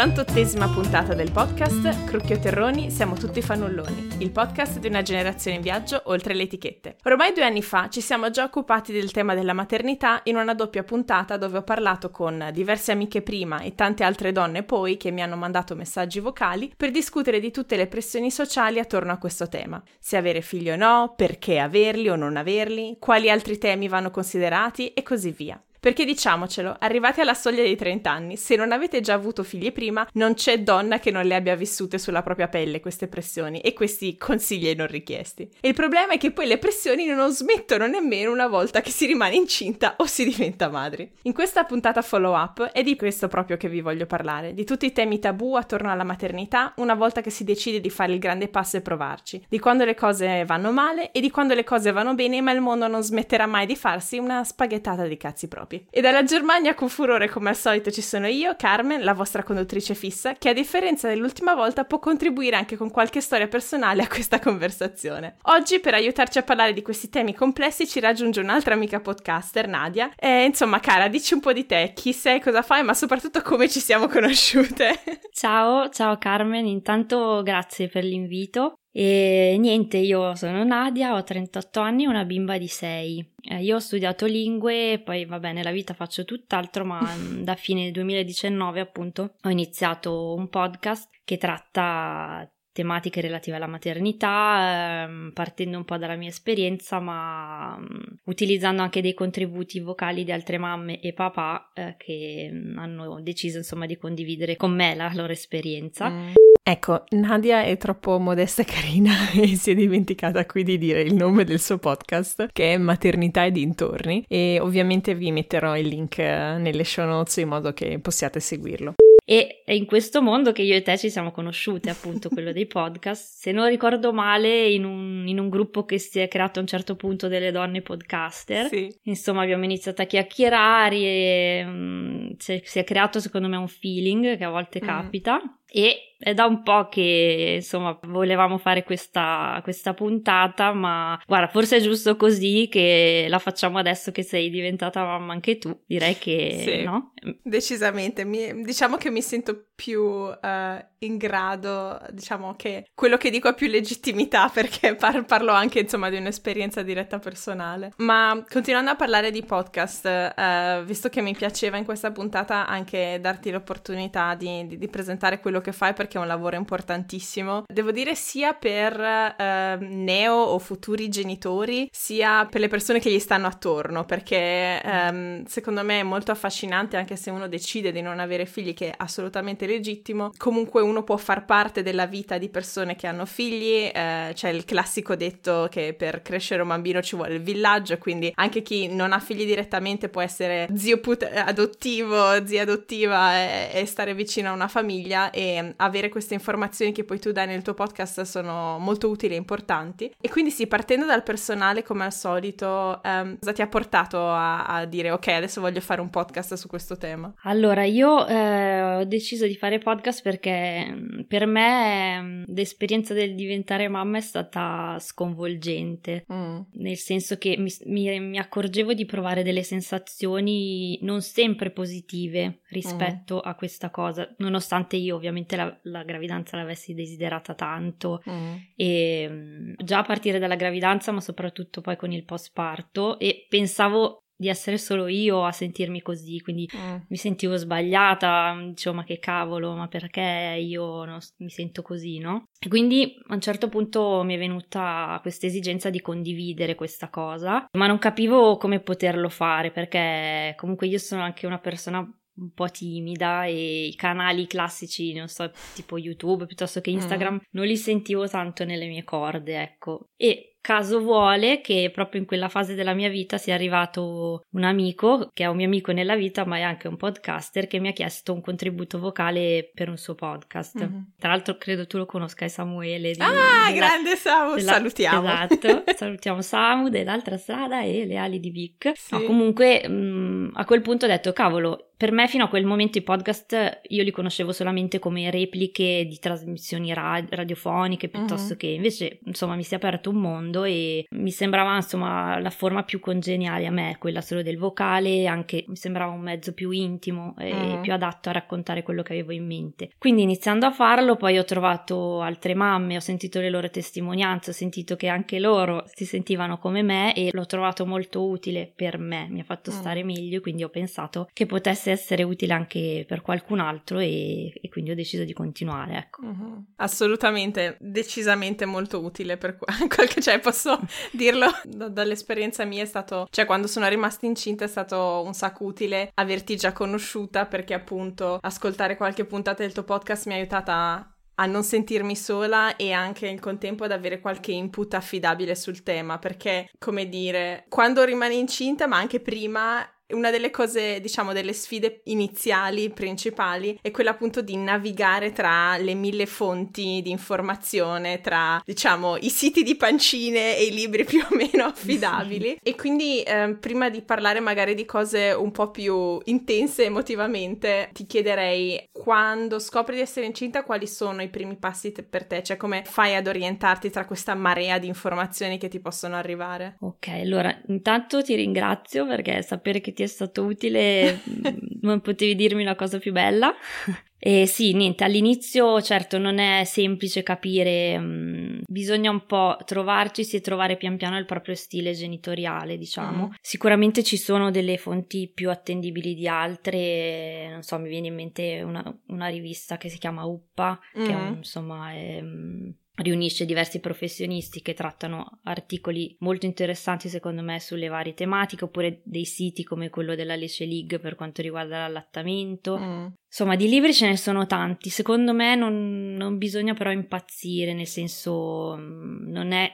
Alla 68esima puntata del podcast Crucchio Terroni siamo tutti fannulloni, il podcast di una generazione in viaggio oltre le etichette. Ormai due anni fa ci siamo già occupati del tema della maternità in una doppia puntata dove ho parlato con diverse amiche prima e tante altre donne poi che mi hanno mandato messaggi vocali per discutere di tutte le pressioni sociali attorno a questo tema. Se avere figli o no, perché averli o non averli, quali altri temi vanno considerati e così via. Perché diciamocelo, arrivati alla soglia dei 30 anni, se non avete già avuto figli prima, non c'è donna che non le abbia vissute sulla propria pelle queste pressioni e questi consigli non richiesti. E il problema è che poi le pressioni non smettono nemmeno una volta che si rimane incinta o si diventa madri. In questa puntata follow up è di questo proprio che vi voglio parlare, di tutti i temi tabù attorno alla maternità una volta che si decide di fare il grande passo e provarci, di quando le cose vanno male e di quando le cose vanno bene ma il mondo non smetterà mai di farsi una spaghettata di cazzi propri propri. E dalla Germania con furore come al solito ci sono io, Carmen, la vostra conduttrice fissa, che a differenza dell'ultima volta può contribuire anche con qualche storia personale a questa conversazione. Oggi per aiutarci a parlare di questi temi complessi ci raggiunge un'altra amica podcaster, Nadia. E insomma, cara, dici un po' di te, chi sei, cosa fai, ma soprattutto come ci siamo conosciute. Ciao, ciao Carmen, intanto grazie per l'invito. E niente, io sono Nadia, ho 38 anni e una bimba di 6. Eh, io ho studiato lingue, poi vabbè, nella vita faccio tutt'altro, ma da fine 2019 appunto ho iniziato un podcast che tratta tematiche relative alla maternità, ehm, partendo un po' dalla mia esperienza, ma um, utilizzando anche dei contributi vocali di altre mamme e papà eh, che hanno deciso insomma di condividere con me la loro esperienza. Mm. Ecco, Nadia è troppo modesta e carina e si è dimenticata qui di dire il nome del suo podcast, che è Maternità e dintorni, e ovviamente vi metterò il link eh, nelle show notes in modo che possiate seguirlo. E è in questo mondo che io e te ci siamo conosciute, appunto, quello dei podcast. Se non ricordo male, in un, in un, gruppo che si è creato a un certo punto delle donne podcaster. Sì. Insomma, abbiamo iniziato a chiacchierare e um, si, si, è creato, secondo me, un feeling che a volte mm. capita. E è da un po' che insomma volevamo fare questa, questa, puntata, ma guarda, forse è giusto così che la facciamo adesso che sei diventata mamma anche tu. Direi che sì, no? Decisamente. Mi, diciamo che mi sento più uh, in grado, diciamo che quello che dico ha più legittimità perché par- parlo anche insomma di un'esperienza diretta personale. Ma continuando a parlare di podcast, uh, visto che mi piaceva in questa puntata anche darti l'opportunità di, di, di presentare quello che fai perché è un lavoro importantissimo, devo dire sia per uh, neo o futuri genitori, sia per le persone che gli stanno attorno, perché um, secondo me è molto affascinante anche se uno decide di non avere figli, che è assolutamente legittimo, comunque uno può far parte della vita di persone che hanno figli, eh, c'è il classico detto che per crescere un bambino ci vuole il villaggio, quindi anche chi non ha figli direttamente può essere zio put- adottivo, zia adottiva e, e stare vicino a una famiglia e avere queste informazioni che poi tu dai nel tuo podcast sono molto utili e importanti. E quindi sì, partendo dal personale come al solito, ehm, cosa ti ha portato a, a, dire ok, adesso voglio fare un podcast su questo tema? Allora, io eh, ho deciso di fare podcast perché mm, per me mm, l'esperienza del diventare mamma è stata sconvolgente, mm. nel senso che mi, mi, mi, accorgevo di provare delle sensazioni non sempre positive rispetto mm. a questa cosa, nonostante io ovviamente la, la gravidanza l'avessi desiderata tanto mm. e mm, già a partire dalla gravidanza ma soprattutto poi con il postparto e pensavo di essere solo io a sentirmi così, quindi mm. mi sentivo sbagliata, dicevo ma che cavolo, ma perché io non, mi sento così, no? E quindi a un certo punto mi è venuta questa esigenza di condividere questa cosa, ma non capivo come poterlo fare perché comunque io sono anche una persona un po' timida e i canali classici, non so, tipo YouTube piuttosto che Instagram, mm. non li sentivo tanto nelle mie corde, ecco. E caso vuole che proprio in quella fase della mia vita sia arrivato un amico, che è un mio amico nella vita, ma è anche un podcaster, che mi ha chiesto un contributo vocale per un suo podcast. Mm-hmm. Tra l'altro credo tu lo conosca, è Samuele. Di, ah, della, grande Samu, della, salutiamo. Esatto, salutiamo Samu dell'altra strada e le ali di Vic. Sì. No, comunque mh, mm, a quel punto ho detto, cavolo, per me fino a quel momento i podcast io li conoscevo solamente come repliche di trasmissioni ra- radiofoniche piuttosto uh-huh. che invece insomma mi si è aperto un mondo e mi sembrava insomma la forma più congeniale a me, quella solo del vocale, anche mi sembrava un mezzo più intimo e uh-huh. più adatto a raccontare quello che avevo in mente. Quindi iniziando a farlo poi ho trovato altre mamme, ho sentito le loro testimonianze, ho sentito che anche loro si sentivano come me e l'ho trovato molto utile per me, mi ha fatto uh-huh. stare meglio quindi ho pensato che potesse essere utile anche per qualcun altro e, e quindi ho deciso di continuare. Ecco. Uh-huh. Assolutamente, decisamente molto utile per qualche, cioè posso dirlo d- dall'esperienza mia è stato, cioè quando sono rimasta incinta è stato un sacco utile averti già conosciuta perché appunto ascoltare qualche puntata del tuo podcast mi ha aiutata a non sentirmi sola e anche nel contempo ad avere qualche input affidabile sul tema, perché, come dire, quando rimani incinta, ma anche prima, una delle cose, diciamo, delle sfide iniziali, principali, è quella appunto di navigare tra le mille fonti di informazione, tra, diciamo, i siti di pancine e i libri più o meno affidabili. e quindi, eh, prima di parlare magari di cose un po' più intense emotivamente, ti chiederei, quando scopri di essere incinta, quali sono i primi passi te- per te? Cioè, come fai ad orientarti tra questa marea di informazioni che ti possono arrivare? Ok, allora, intanto ti ringrazio perché sapere che ti ti è stato utile, non potevi dirmi la cosa più bella. E sì, niente, all'inizio certo non è semplice capire, mh, mm, bisogna un po' trovarci e trovare pian piano il proprio stile genitoriale, diciamo. Mm. Sicuramente ci sono delle fonti più attendibili di altre, non so, mi viene in mente una, una rivista che si chiama Uppa, mm. che è un, insomma è, mm, riunisce diversi professionisti che trattano articoli molto interessanti secondo me sulle varie tematiche oppure dei siti come quello della Lecce League per quanto riguarda l'allattamento. Mm. Insomma, di libri ce ne sono tanti. Secondo me non, non bisogna però impazzire, nel senso mm, non è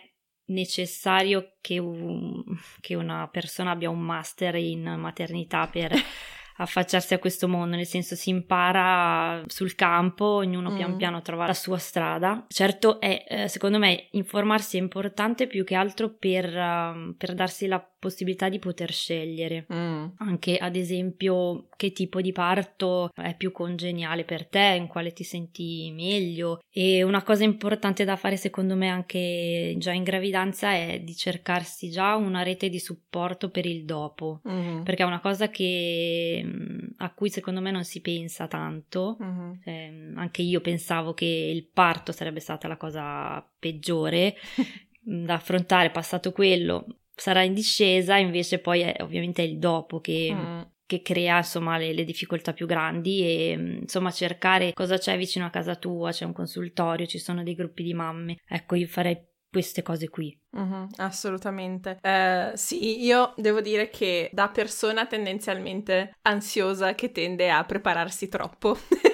necessario che, un, che una persona abbia un master in maternità per affacciarsi a questo mondo, nel senso si impara sul campo, ognuno mm. pian piano trova la sua strada. Certo è, eh, secondo me, informarsi è importante più che altro per, uh, per darsi la possibilità di poter scegliere. Mm. Anche ad esempio che tipo di parto è più congeniale per te, in quale ti senti meglio. E una cosa importante da fare secondo me anche già in gravidanza è di cercarsi già una rete di supporto per il dopo, mm. perché è una cosa che, mm, a cui secondo me non si pensa tanto. Mm. Eh, anche io pensavo che il parto sarebbe stata la cosa peggiore da affrontare, passato quello, sarà in discesa, invece poi è, ovviamente è il dopo che, mm. che crea insomma le, le, difficoltà più grandi e mm, insomma cercare cosa c'è vicino a casa tua, c'è un consultorio, ci sono dei gruppi di mamme, ecco io farei queste cose qui. Mm-hmm, assolutamente. Uh, sì, io devo dire che da persona tendenzialmente ansiosa che tende a prepararsi troppo.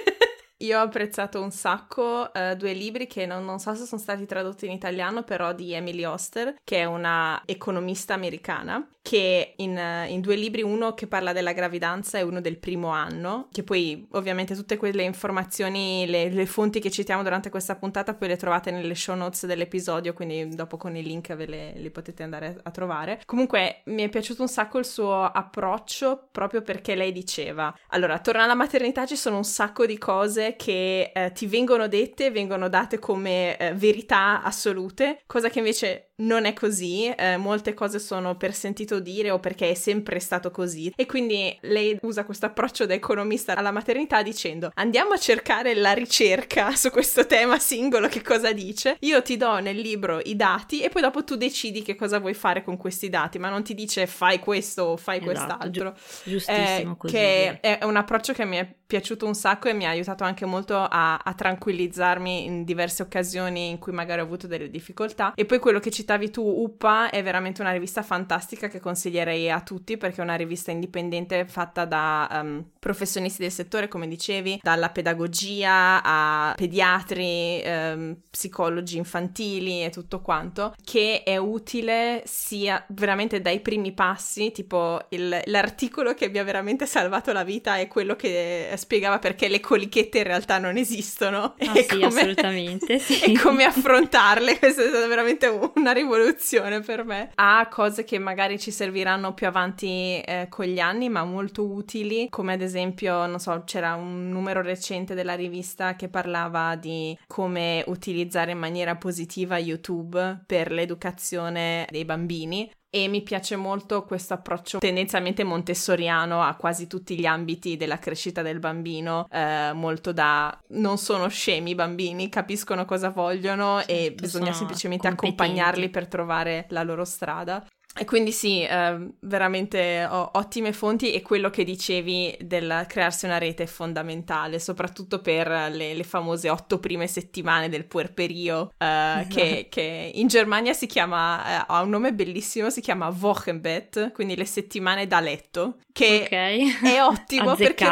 Io ho apprezzato un sacco uh, due libri che non, non, so se sono stati tradotti in italiano, però di Emily Oster, che è una economista americana, che in, in, due libri, uno che parla della gravidanza e uno del primo anno, che poi ovviamente tutte quelle informazioni, le, le fonti che citiamo durante questa puntata, poi le trovate nelle show notes dell'episodio, quindi dopo con i link ve le, li potete andare a trovare. Comunque mi è piaciuto un sacco il suo approccio proprio perché lei diceva, allora, torna alla maternità ci sono un sacco di cose che eh, ti vengono dette, vengono date come eh, verità assolute, cosa che invece non è così, eh, molte cose sono per sentito dire o perché è sempre stato così e quindi lei usa questo approccio da economista alla maternità dicendo andiamo a cercare la ricerca su questo tema singolo che cosa dice, io ti do nel libro i dati e poi dopo tu decidi che cosa vuoi fare con questi dati, ma non ti dice fai questo o fai esatto, quest'altro. Gi- giustissimo eh. Che è un approccio che mi è piaciuto un sacco e mi ha aiutato anche molto a, a tranquillizzarmi in diverse occasioni in cui magari ho avuto delle difficoltà. E poi quello che citavi tu, Uppa è veramente una rivista fantastica che consiglierei a tutti perché è una rivista indipendente fatta da um, professionisti del settore, come dicevi, dalla pedagogia a pediatri, um, psicologi infantili e tutto quanto, che è utile sia veramente dai primi passi, tipo il, l'articolo che mi ha veramente salvato la vita è quello che spiegava perché le colichette in realtà non esistono. Ah, e sì, come, assolutamente. Sì. e come affrontarle, questa è stata veramente una rivoluzione per me. Ha cose che magari ci serviranno più avanti eh, con gli anni, ma molto utili, come ad esempio, non so, c'era un numero recente della rivista che parlava di come utilizzare in maniera positiva YouTube per l'educazione dei bambini e mi piace molto questo approccio tendenzialmente montessoriano a quasi tutti gli ambiti della crescita del bambino, eh, molto da non sono scemi i bambini, capiscono cosa vogliono certo, e bisogna semplicemente accompagnarli per trovare la loro strada. E quindi sì, eh, veramente ho ottime fonti e quello che dicevi del crearsi una rete è fondamentale, soprattutto per le, le famose otto prime settimane del puerperio, eh, che, che, in Germania si chiama, eh, ha un nome bellissimo, si chiama Wochenbett, quindi le settimane da letto, che okay. è ottimo perché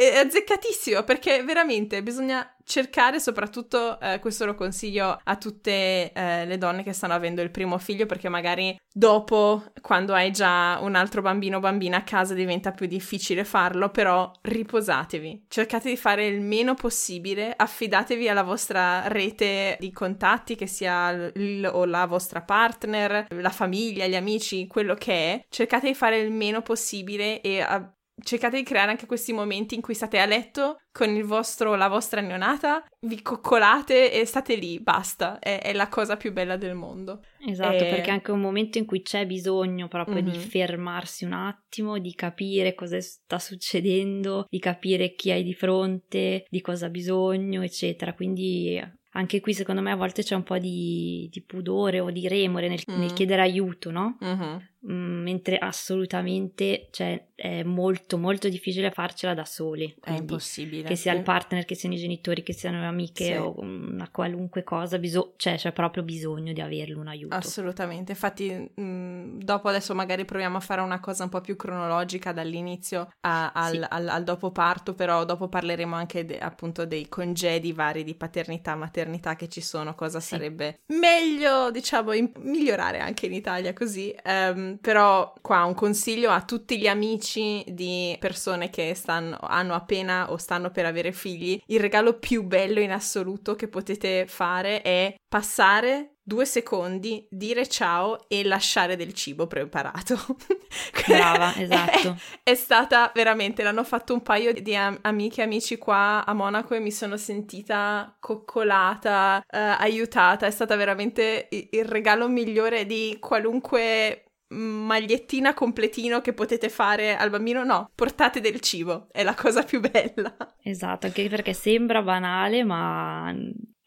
è azzeccatissimo perché veramente bisogna cercare, soprattutto eh, questo lo consiglio a tutte eh, le donne che stanno avendo il primo figlio perché magari dopo, quando hai già un altro bambino o bambina a casa, diventa più difficile farlo, però riposatevi, cercate di fare il meno possibile, affidatevi alla vostra rete di contatti, che sia il o la vostra partner, la famiglia, gli amici, quello che è, cercate di fare il meno possibile e a- cercate di creare anche questi momenti in cui state a letto con il vostro, la vostra neonata, vi coccolate e state lì, basta, è, è la cosa più bella del mondo. Esatto, e... perché è anche un momento in cui c'è bisogno proprio mm-hmm. di fermarsi un attimo, di capire cosa sta succedendo, di capire chi hai di fronte, di cosa ha bisogno, eccetera. Quindi anche qui secondo me a volte c'è un po' di, di pudore o di remore nel, mm. nel chiedere aiuto, no? Mm-hmm. Mm, mentre assolutamente cioè, è molto molto difficile farcela da soli. È impossibile. Che sia il partner, che siano i genitori, che siano le amiche sì. o una qualunque cosa, biso- cioè c'è proprio bisogno di averlo un aiuto. Assolutamente, infatti mh, mm, dopo adesso magari proviamo a fare una cosa un po' più cronologica dall'inizio a, al, sì. al, al, dopo parto, però dopo parleremo anche de, appunto dei congedi vari di paternità, maternità che ci sono, cosa sì. sarebbe meglio diciamo in, migliorare anche in Italia così. Um, però qua un consiglio a tutti gli amici di persone che stanno, hanno appena o stanno per avere figli, il regalo più bello in assoluto che potete fare è passare due secondi, dire ciao e lasciare del cibo preparato. Brava, esatto. È, è, stata veramente, l'hanno fatto un paio di am- amiche e amici qua a Monaco e mi sono sentita coccolata, eh, aiutata, è stata veramente il, il regalo migliore di qualunque magliettina completino che potete fare al bambino, no, portate del cibo, è la cosa più bella. Esatto, anche perché sembra banale, ma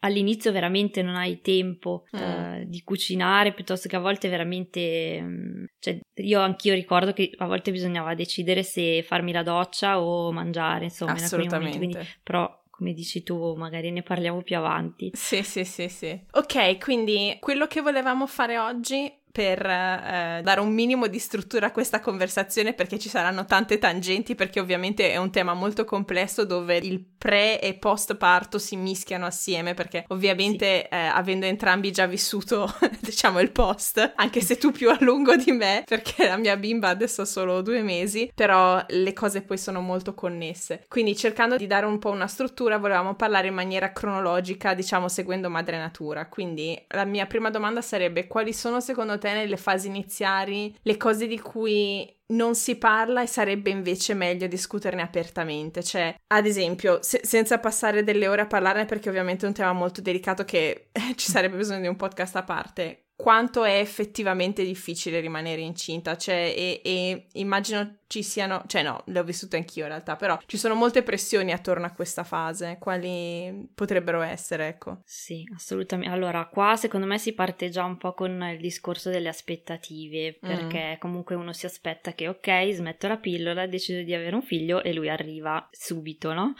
all'inizio veramente non hai tempo mm. uh, di cucinare, piuttosto che a volte veramente, um, cioè io anch'io ricordo che a volte bisognava decidere se farmi la doccia o mangiare, insomma, Assolutamente. Momenti, quindi, però come dici tu, magari ne parliamo più avanti. Sì, sì, sì, sì. Ok, quindi quello che volevamo fare oggi per eh, dare un minimo di struttura a questa conversazione perché ci saranno tante tangenti perché ovviamente è un tema molto complesso dove il pre e post parto si mischiano assieme perché ovviamente sì. eh, avendo entrambi già vissuto diciamo il post anche se tu più a lungo di me perché la mia bimba adesso ha solo due mesi però le cose poi sono molto connesse quindi cercando di dare un po' una struttura volevamo parlare in maniera cronologica diciamo seguendo madre natura quindi la mia prima domanda sarebbe quali sono secondo te te nelle fasi iniziali le cose di cui non si parla e sarebbe invece meglio discuterne apertamente. Cioè, ad esempio, se- senza passare delle ore a parlarne, perché ovviamente è un tema molto delicato che ci sarebbe bisogno di un podcast a parte quanto è effettivamente difficile rimanere incinta, cioè, e, e, immagino ci siano, cioè no, le ho vissute anch'io in realtà, però ci sono molte pressioni attorno a questa fase, quali potrebbero essere, ecco. Sì, assolutamente. Allora, qua secondo me si parte già un po' con il discorso delle aspettative, perché mm. comunque uno si aspetta che, ok, smetto la pillola, decido di avere un figlio e lui arriva subito, no?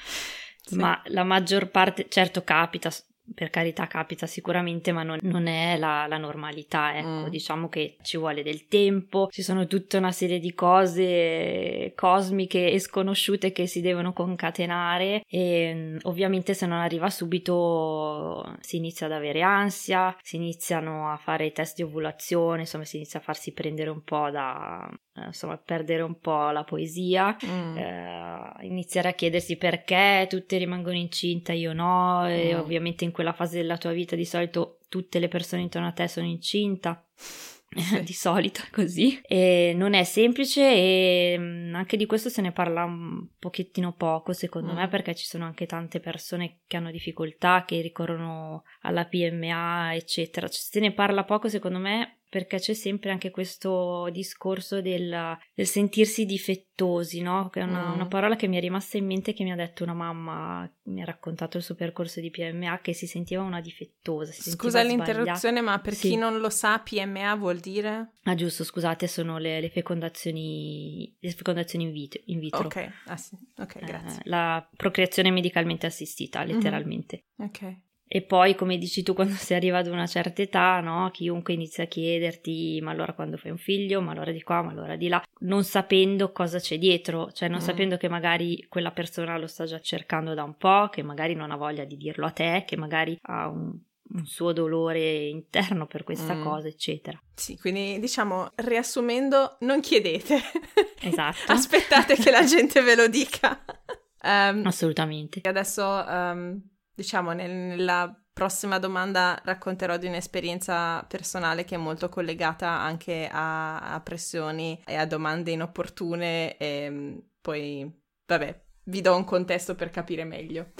Sì. Ma la maggior parte, certo capita, per carità capita sicuramente, ma non, non è la, la, normalità, ecco, mm. diciamo che ci vuole del tempo, ci sono tutta una serie di cose cosmiche e sconosciute che si devono concatenare e mm, ovviamente se non arriva subito si inizia ad avere ansia, si iniziano a fare i test di ovulazione, insomma si inizia a farsi prendere un po' da, insomma, perdere un po' la poesia, mm. eh, iniziare a chiedersi perché tutte rimangono incinta, io no, e mm. ovviamente in quella fase della tua vita di solito tutte le persone intorno a te sono incinta. Sì. di solito così e non è semplice e mm, anche di questo se ne parla un pochettino poco secondo mm. me perché ci sono anche tante persone che hanno difficoltà che ricorrono alla PMA eccetera se ne parla poco secondo me perché c'è sempre anche questo discorso del, del sentirsi difettosi, no? Che è una, mm. una, parola che mi è rimasta in mente che mi ha detto una mamma, mi ha raccontato il suo percorso di PMA, che si sentiva una difettosa. Scusa l'interruzione, ma per sì. chi non lo sa, PMA vuol dire? Ah, giusto, scusate, sono le, le fecondazioni, le fecondazioni in, vitro. In vitro. Ok, ah, sì. okay grazie. Eh, la procreazione medicalmente assistita, mhm. letteralmente. Mm-hmm. Ok. E poi, come dici tu, quando si arriva ad una certa età, no? Chiunque inizia a chiederti, ma allora quando fai un figlio, ma allora di qua, ma allora di là, non sapendo cosa c'è dietro, cioè non mm. sapendo che magari quella persona lo sta già cercando da un po', che magari non ha voglia di dirlo a te, che magari ha un, un suo dolore interno per questa mm. cosa, eccetera. Sì, quindi diciamo, riassumendo, non chiedete. Esatto. Aspettate che la gente ve lo dica. Um, Assolutamente. Adesso um, diciamo, nella prossima domanda racconterò di un'esperienza personale che è molto collegata anche a, a pressioni e a domande inopportune e mm, poi, vabbè, vi do un contesto per capire meglio.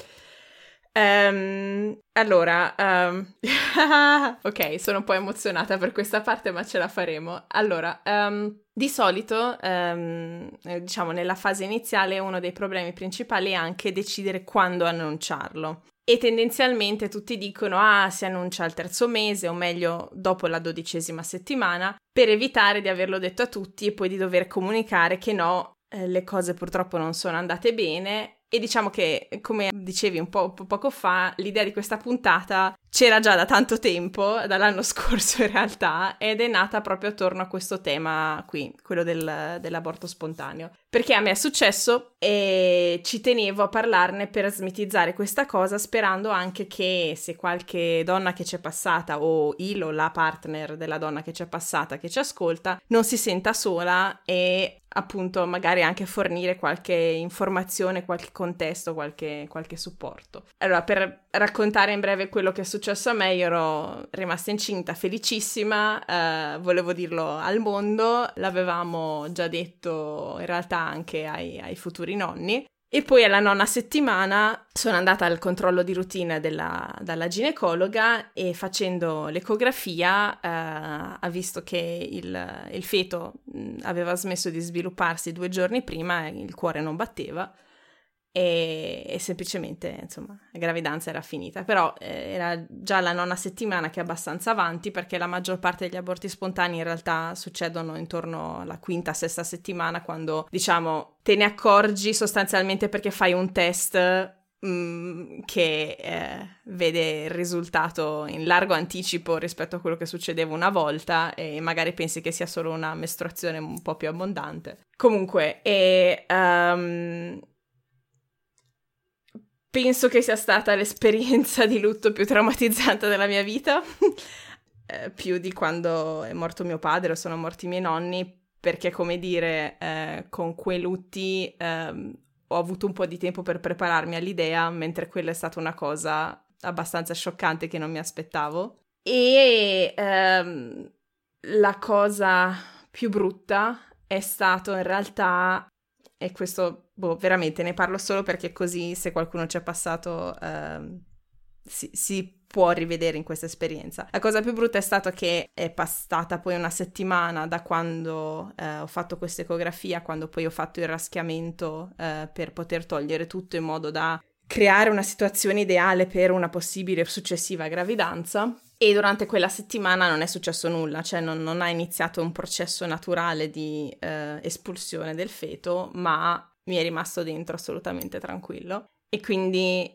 Um, allora, um, ok, sono un po' emozionata per questa parte, ma ce la faremo. Allora, um, di solito, diciamo, nella fase iniziale uno dei problemi principali è anche decidere quando annunciarlo. E tendenzialmente tutti dicono ah si annuncia al terzo mese o meglio dopo la dodicesima settimana per evitare di averlo detto a tutti e poi di dover comunicare che no, eh, le cose purtroppo non sono andate bene e diciamo che, come dicevi un po', po poco fa, l'idea di questa puntata c'era già da tanto tempo, dall'anno scorso in realtà, ed è nata proprio attorno a questo tema qui, quello del, dell'aborto spontaneo. Perché a me è successo e ci tenevo a parlarne per smitizzare questa cosa, sperando anche che se qualche donna che ci è passata, o il o la partner della donna che ci è passata, che ci ascolta, non si senta sola e appunto magari anche fornire qualche informazione, qualche contesto, qualche, qualche supporto. Allora, per raccontare in breve quello che è successo, a me, io ero rimasta incinta, felicissima, eh, volevo dirlo al mondo, l'avevamo già detto in realtà anche ai, ai futuri nonni. E poi alla nona settimana sono andata al controllo di routine della, dalla ginecologa e facendo l'ecografia eh, ha visto che il, il feto mh, aveva smesso di svilupparsi due giorni prima e il cuore non batteva e, e, semplicemente insomma la gravidanza era finita. Però eh, era già la nona settimana che è abbastanza avanti perché la maggior parte degli aborti spontanei in realtà succedono intorno alla quinta sesta settimana quando diciamo te ne accorgi sostanzialmente perché fai un test mm, che eh, vede il risultato in largo anticipo rispetto a quello che succedeva una volta e magari pensi che sia solo una mestruazione un po' più abbondante. Comunque e um, penso che sia stata l'esperienza di lutto più traumatizzante della mia vita, eh, più di quando è morto mio padre o sono morti i miei nonni, perché come dire, eh, con quei lutti eh, ho avuto un po' di tempo per prepararmi all'idea, mentre quella è stata una cosa abbastanza scioccante che non mi aspettavo. E ehm, la cosa più brutta è stato in realtà, e questo boh, veramente ne parlo solo perché così se qualcuno ci è passato uh, si, si, può rivedere in questa esperienza. La cosa più brutta è stata che è passata poi una settimana da quando uh, ho fatto questa ecografia, quando poi ho fatto il raschiamento uh, per poter togliere tutto in modo da creare una situazione ideale per una possibile successiva gravidanza. E durante quella settimana non è successo nulla, cioè non, non ha iniziato un processo naturale di eh, espulsione del feto, ma mi è rimasto dentro assolutamente tranquillo. E quindi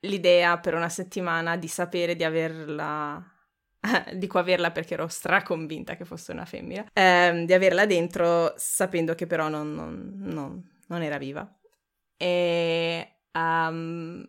l'idea per una settimana di sapere di averla dico averla perché ero straconvinta che fosse una femmina, ehm, di averla dentro sapendo che però non, non, non, era viva. E um,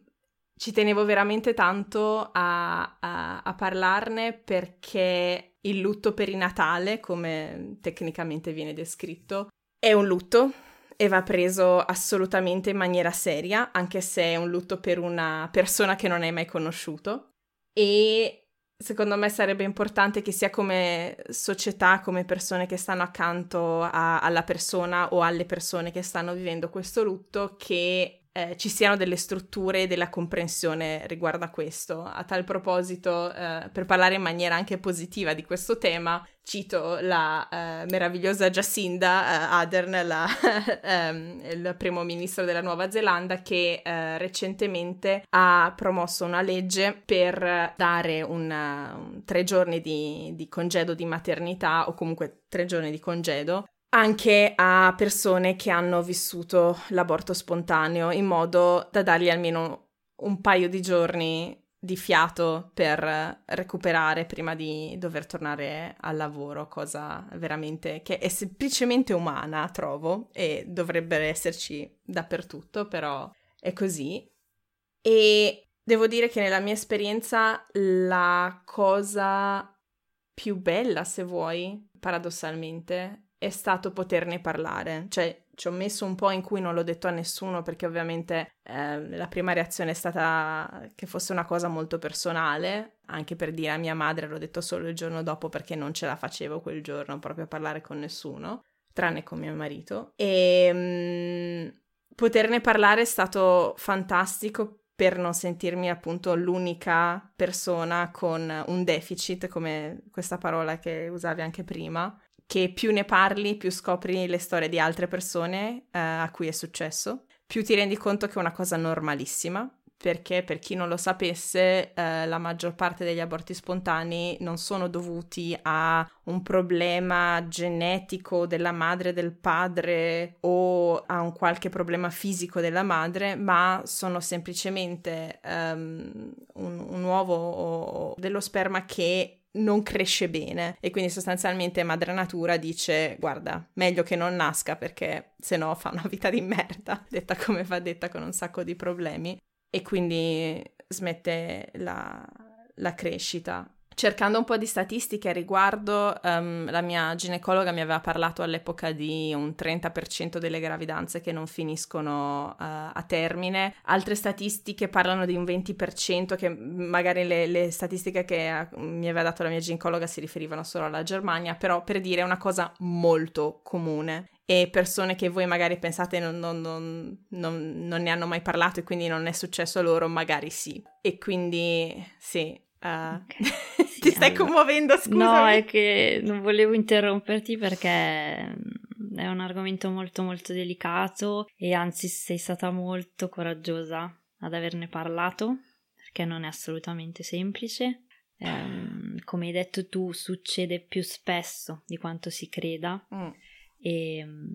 ci tenevo veramente tanto a, a, a parlarne perché il lutto perinatale, come tecnicamente viene descritto, è un lutto e va preso assolutamente in maniera seria, anche se è un lutto per una persona che non hai mai conosciuto. E secondo me sarebbe importante che sia come società, come persone che stanno accanto a, alla persona o alle persone che stanno vivendo questo lutto, che eh, ci siano delle strutture e della comprensione riguardo a questo. A tal proposito, eh, per parlare in maniera anche positiva di questo tema, cito la eh, meravigliosa Jacinda eh, Ardern, la, ehm, il primo ministro della Nuova Zelanda, che eh, recentemente ha promosso una legge per dare una, un, tre giorni di, di congedo di maternità o comunque tre giorni di congedo anche a persone che hanno vissuto l'aborto spontaneo in modo da dargli almeno un paio di giorni di fiato per recuperare prima di dover tornare al lavoro, cosa veramente che è semplicemente umana, trovo, e dovrebbe esserci dappertutto, però è così. E devo dire che nella mia esperienza la cosa più bella, se vuoi, paradossalmente, è stato poterne parlare. Cioè, ci ho messo un po' in cui non l'ho detto a nessuno perché ovviamente eh, la prima reazione è stata che fosse una cosa molto personale, anche per dire a mia madre l'ho detto solo il giorno dopo perché non ce la facevo quel giorno proprio a parlare con nessuno, tranne con mio marito. E mh, mm, poterne parlare è stato fantastico per non sentirmi appunto l'unica persona con un deficit, come questa parola che usavi anche prima, che più ne parli, più scopri le storie di altre persone eh, a cui è successo, più ti rendi conto che è una cosa normalissima, perché per chi non lo sapesse, eh, la maggior parte degli aborti spontanei non sono dovuti a un problema genetico della madre del padre o a un qualche problema fisico della madre, ma sono semplicemente um, un, un uovo dello sperma che non cresce bene. E quindi sostanzialmente madre natura dice guarda meglio che non nasca perché se no fa una vita di merda detta come va detta con un sacco di problemi. E quindi smette la, la crescita cercando un po' di statistiche a riguardo, um, la mia ginecologa mi aveva parlato all'epoca di un 30% delle gravidanze che non finiscono uh, a termine. Altre statistiche parlano di un 20%, che magari le, le statistiche che uh, mi aveva dato la mia ginecologa si riferivano solo alla Germania, però per dire è una cosa molto comune e persone che voi magari pensate non, non, non, non, ne hanno mai parlato e quindi non è successo loro, magari sì. E quindi sì, Uh, okay. sì, ti stai allora. commuovendo, scusa. No, è che non volevo interromperti perché mm, è un argomento molto molto delicato e anzi sei stata molto coraggiosa ad averne parlato perché non è assolutamente semplice. Um, come hai detto tu, succede più spesso di quanto si creda. Mm. E, mm,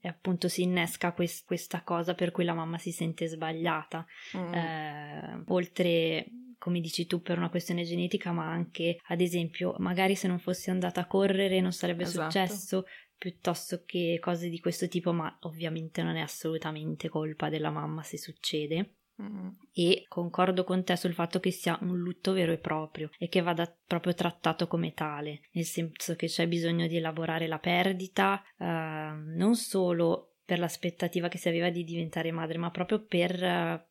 e, appunto si innesca quest- questa cosa per cui la mamma si sente sbagliata. Mm. Eh, oltre come dici tu, per una questione genetica, ma anche, ad esempio, magari se non fossi andata a correre non sarebbe esatto. successo, piuttosto che cose di questo tipo, ma ovviamente non è assolutamente colpa della mamma se succede. Mm. E concordo con te sul fatto che sia un lutto vero e proprio e che vada proprio trattato come tale, nel senso che c'è bisogno di elaborare la perdita, eh, non solo per l'aspettativa che si aveva di diventare madre, ma proprio per,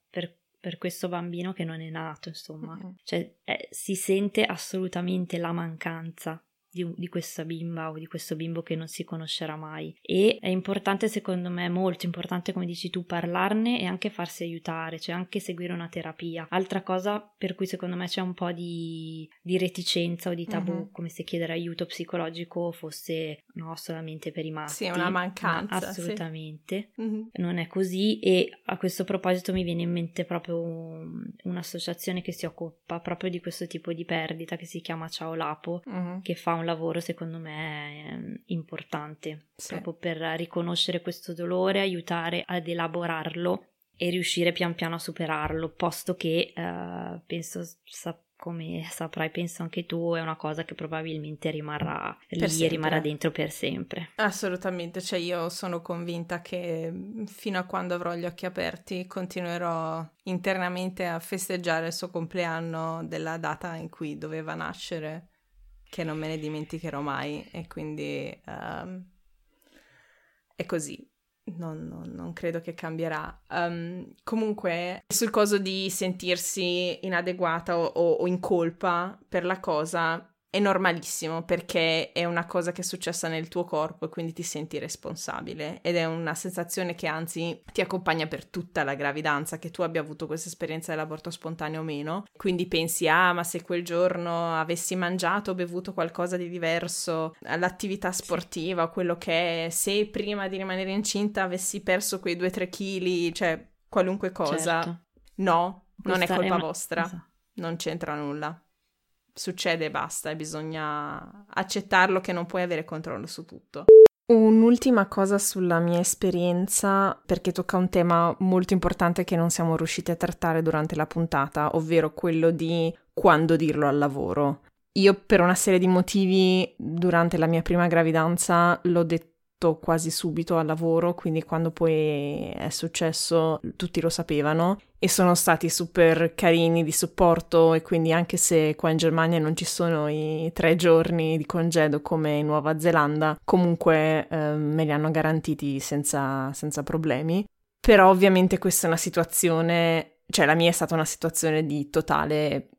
per questo bambino che non è nato, insomma. Mm-hmm. Cioè, eh, si sente assolutamente la mancanza di, di, questa bimba o di questo bimbo che non si conoscerà mai. E è importante, secondo me, molto importante, come dici tu, parlarne e anche farsi aiutare, cioè anche seguire una terapia. Altra cosa per cui secondo me c'è un po' di, di reticenza o di tabù, mm-hmm. come se chiedere aiuto psicologico fosse no, solamente per i maschi. Sì, una mancanza. assolutamente. Sì. Mm-hmm. Non è così e a questo proposito mi viene in mente proprio un, un'associazione che si occupa proprio di questo tipo di perdita che si chiama Ciao Lapo, mm-hmm. che fa un lavoro secondo me importante sì. proprio per riconoscere questo dolore, aiutare ad elaborarlo e riuscire pian piano a superarlo, posto che uh, penso sa- come saprai, penso anche tu, è una cosa che probabilmente rimarrà per lì sempre. e rimarrà dentro per sempre. Assolutamente, cioè io sono convinta che fino a quando avrò gli occhi aperti continuerò internamente a festeggiare il suo compleanno della data in cui doveva nascere che non me ne dimenticherò mai e quindi um, è così. Non, non, non, credo che cambierà. Um, comunque, sul coso di sentirsi inadeguata o, o, o in colpa per la cosa, è normalissimo perché è una cosa che è successa nel tuo corpo e quindi ti senti responsabile ed è una sensazione che anzi ti accompagna per tutta la gravidanza, che tu abbia avuto questa esperienza dell'aborto spontaneo o meno. Quindi pensi, ah, ma se quel giorno avessi mangiato o bevuto qualcosa di diverso, l'attività sportiva, sì. quello che è, se prima di rimanere incinta avessi perso quei 2-3 kg, cioè qualunque cosa, certo. no, Questa non è colpa è... vostra, esatto. non c'entra nulla succede e basta, bisogna accettarlo che non puoi avere controllo su tutto. Un'ultima cosa sulla mia esperienza, perché tocca un tema molto importante che non siamo riusciti a trattare durante la puntata, ovvero quello di quando dirlo al lavoro. Io per una serie di motivi durante la mia prima gravidanza l'ho detto quasi subito al lavoro, quindi quando poi è successo tutti lo sapevano e sono stati super carini di supporto e quindi anche se qua in Germania non ci sono i tre giorni di congedo come in Nuova Zelanda, comunque eh, me li hanno garantiti senza, senza problemi. Però ovviamente questa è una situazione, cioè la mia è stata una situazione di totale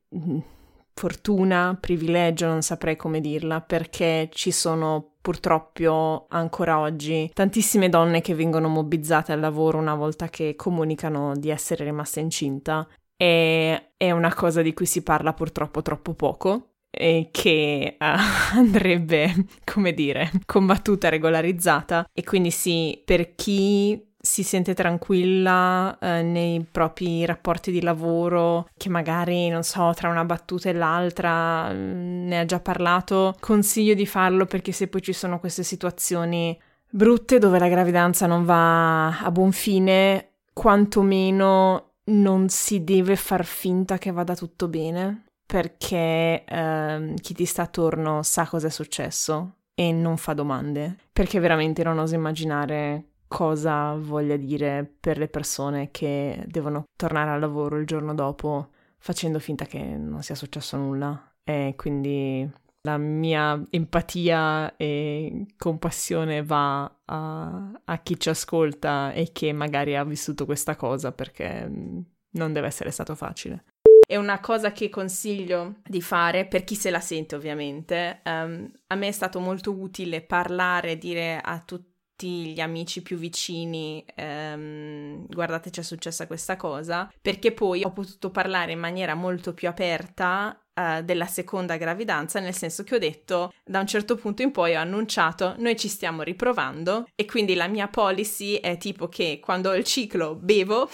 fortuna, privilegio, non saprei come dirla, perché ci sono purtroppo ancora oggi tantissime donne che vengono mobbizzate al lavoro una volta che comunicano di essere rimaste incinta e è una cosa di cui si parla purtroppo troppo poco e che uh, andrebbe, come dire, combattuta, regolarizzata e quindi sì, per chi si sente tranquilla eh, nei propri rapporti di lavoro, che magari, non so, tra una battuta e l'altra mm, ne ha già parlato, consiglio di farlo perché se poi ci sono queste situazioni brutte dove la gravidanza non va a buon fine, quantomeno non si deve far finta che vada tutto bene, perché eh, chi ti sta attorno sa cosa è successo e non fa domande, perché veramente non oso immaginare cosa voglia dire per le persone che devono tornare al lavoro il giorno dopo facendo finta che non sia successo nulla. E quindi la mia empatia e compassione va a, a, chi ci ascolta e che magari ha vissuto questa cosa perché non deve essere stato facile. È una cosa che consiglio di fare per chi se la sente ovviamente. Um, a me è stato molto utile parlare, dire a tutti tutti gli amici più vicini ehm, guardate c'è successa questa cosa perché poi ho potuto parlare in maniera molto più aperta uh, della seconda gravidanza nel senso che ho detto da un certo punto in poi ho annunciato noi ci stiamo riprovando e quindi la mia policy è tipo che quando ho il ciclo bevo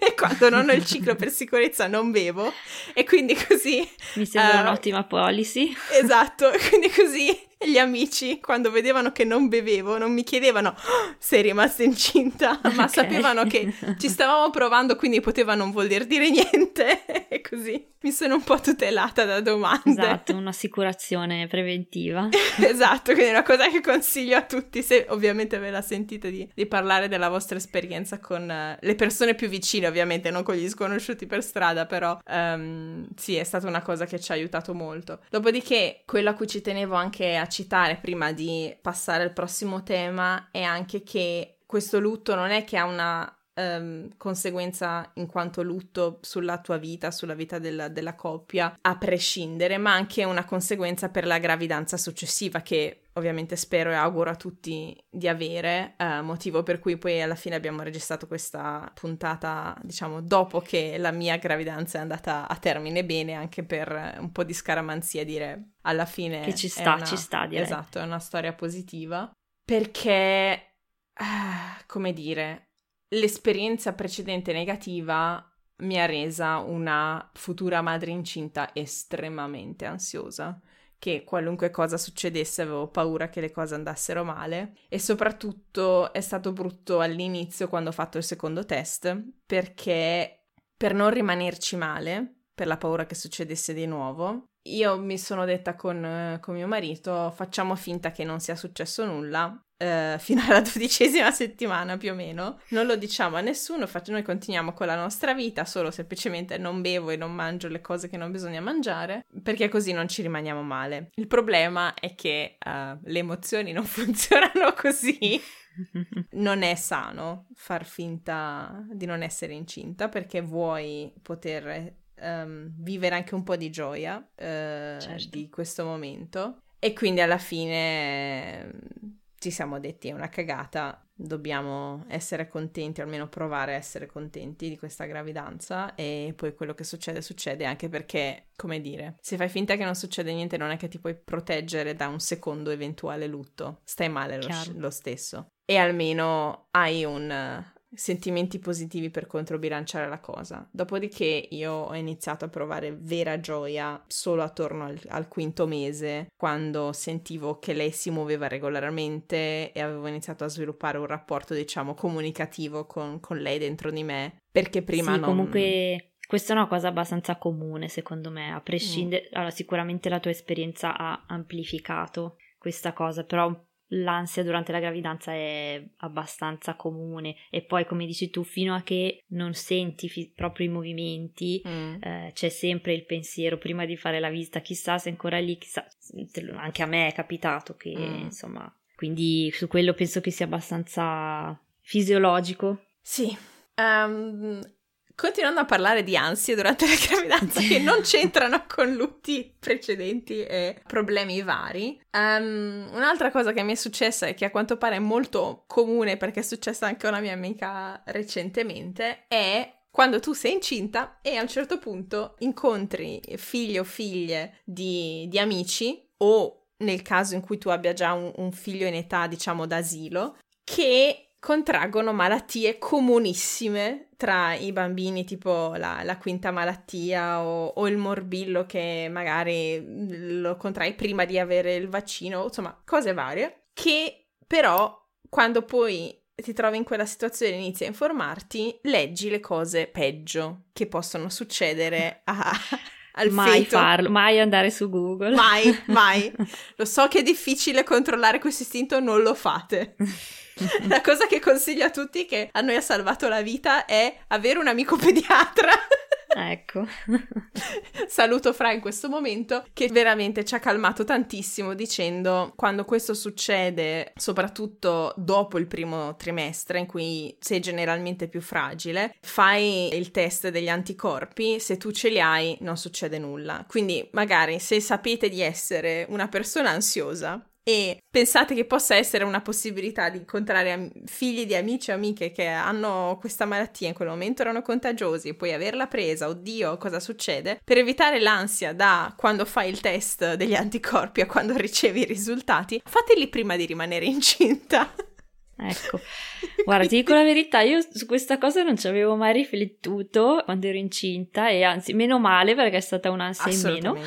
e quando non ho il ciclo per sicurezza non bevo e quindi così mi sembra uh, un'ottima policy. Esatto quindi così gli amici, quando vedevano che non bevevo, non mi chiedevano oh, sei rimasta incinta, ma okay. sapevano che ci stavamo provando, quindi poteva non voler dire niente. e così mi sono un po' tutelata da domande. Esatto, un'assicurazione preventiva. esatto, quindi è una cosa che consiglio a tutti, se ovviamente ve la sentite di, di parlare della vostra esperienza con uh, le persone più vicine, ovviamente, non con gli sconosciuti per strada, però um, sì, è stata una cosa che ci ha aiutato molto. Dopodiché, quello a cui ci tenevo anche a citare prima di passare al prossimo tema è anche che questo lutto non è che ha una um, conseguenza in quanto lutto sulla tua vita, sulla vita della, della, coppia, a prescindere, ma anche una conseguenza per la gravidanza successiva che ovviamente spero e auguro a tutti di avere, uh, motivo per cui poi alla fine abbiamo registrato questa puntata, diciamo, dopo che la mia gravidanza è andata a termine bene, anche per un po' di scaramanzia dire alla fine... Che ci sta, una, ci sta, direi. Esatto, è una storia positiva, perché, uh, come dire, l'esperienza precedente negativa mi ha resa una futura madre incinta estremamente ansiosa che qualunque cosa succedesse avevo paura che le cose andassero male e soprattutto è stato brutto all'inizio quando ho fatto il secondo test perché per non rimanerci male, per la paura che succedesse di nuovo, io mi sono detta con, con mio marito facciamo finta che non sia successo nulla uh, fino alla dodicesima settimana più o meno, non lo diciamo a nessuno, infatti noi continuiamo con la nostra vita, solo semplicemente non bevo e non mangio le cose che non bisogna mangiare, perché così non ci rimaniamo male. Il problema è che uh, le emozioni non funzionano così. non è sano far finta di non essere incinta perché vuoi poter um, vivere anche un po' di gioia uh, certo. di questo momento e quindi alla fine ci siamo detti è una cagata, dobbiamo essere contenti, almeno provare a essere contenti di questa gravidanza e poi quello che succede succede anche perché, come dire, se fai finta che non succede niente non è che ti puoi proteggere da un secondo eventuale lutto, stai male lo, lo stesso. E almeno hai un, sentimenti positivi per controbilanciare la cosa. Dopodiché io ho iniziato a provare vera gioia solo attorno al, al, quinto mese, quando sentivo che lei si muoveva regolarmente e avevo iniziato a sviluppare un rapporto, diciamo, comunicativo con, con lei dentro di me, perché prima sì, non... comunque questa è una cosa abbastanza comune, secondo me, a prescindere... Mm. Allora, sicuramente la tua esperienza ha amplificato questa cosa, però l'ansia durante la gravidanza è abbastanza comune e poi come dici tu fino a che non senti fi- proprio i movimenti mm. eh, c'è sempre il pensiero prima di fare la visita chissà se è ancora lì chissà anche a me è capitato che mm. insomma quindi su quello penso che sia abbastanza fisiologico sì um, Continuando a parlare di ansie durante la gravidanza che non c'entrano con lutti precedenti e problemi vari, um, un'altra cosa che mi è successa e che a quanto pare è molto comune perché è successa anche a una mia amica recentemente è quando tu sei incinta e a un certo punto incontri figli o figlie di, di amici o nel caso in cui tu abbia già un, un figlio in età diciamo d'asilo che contraggono malattie comunissime tra i bambini, tipo la, la quinta malattia o, o, il morbillo che magari lo contrai prima di avere il vaccino, insomma, cose varie, che però quando poi ti trovi in quella situazione e inizi a informarti, leggi le cose peggio che possono succedere a, al mai feto. farlo, mai andare su Google. Mai, mai. Lo so che è difficile controllare questo istinto, non lo fate. la cosa che consiglio a tutti che a noi ha salvato la vita è avere un amico pediatra. Ecco. Saluto Fra in questo momento che veramente ci ha calmato tantissimo dicendo quando questo succede, soprattutto dopo il primo trimestre in cui sei generalmente più fragile, fai il test degli anticorpi, se tu ce li hai non succede nulla. Quindi magari se sapete di essere una persona ansiosa, e pensate che possa essere una possibilità di incontrare am- figli di amici o amiche che hanno questa malattia in quel momento erano contagiosi e poi averla presa, oddio, cosa succede? Per evitare l'ansia da quando fai il test degli anticorpi a quando ricevi i risultati, fateli prima di rimanere incinta. Ecco, guarda, ti dico la verità, io su questa cosa non ci avevo mai riflettuto quando ero incinta e anzi, meno male perché è stata un'ansia in meno.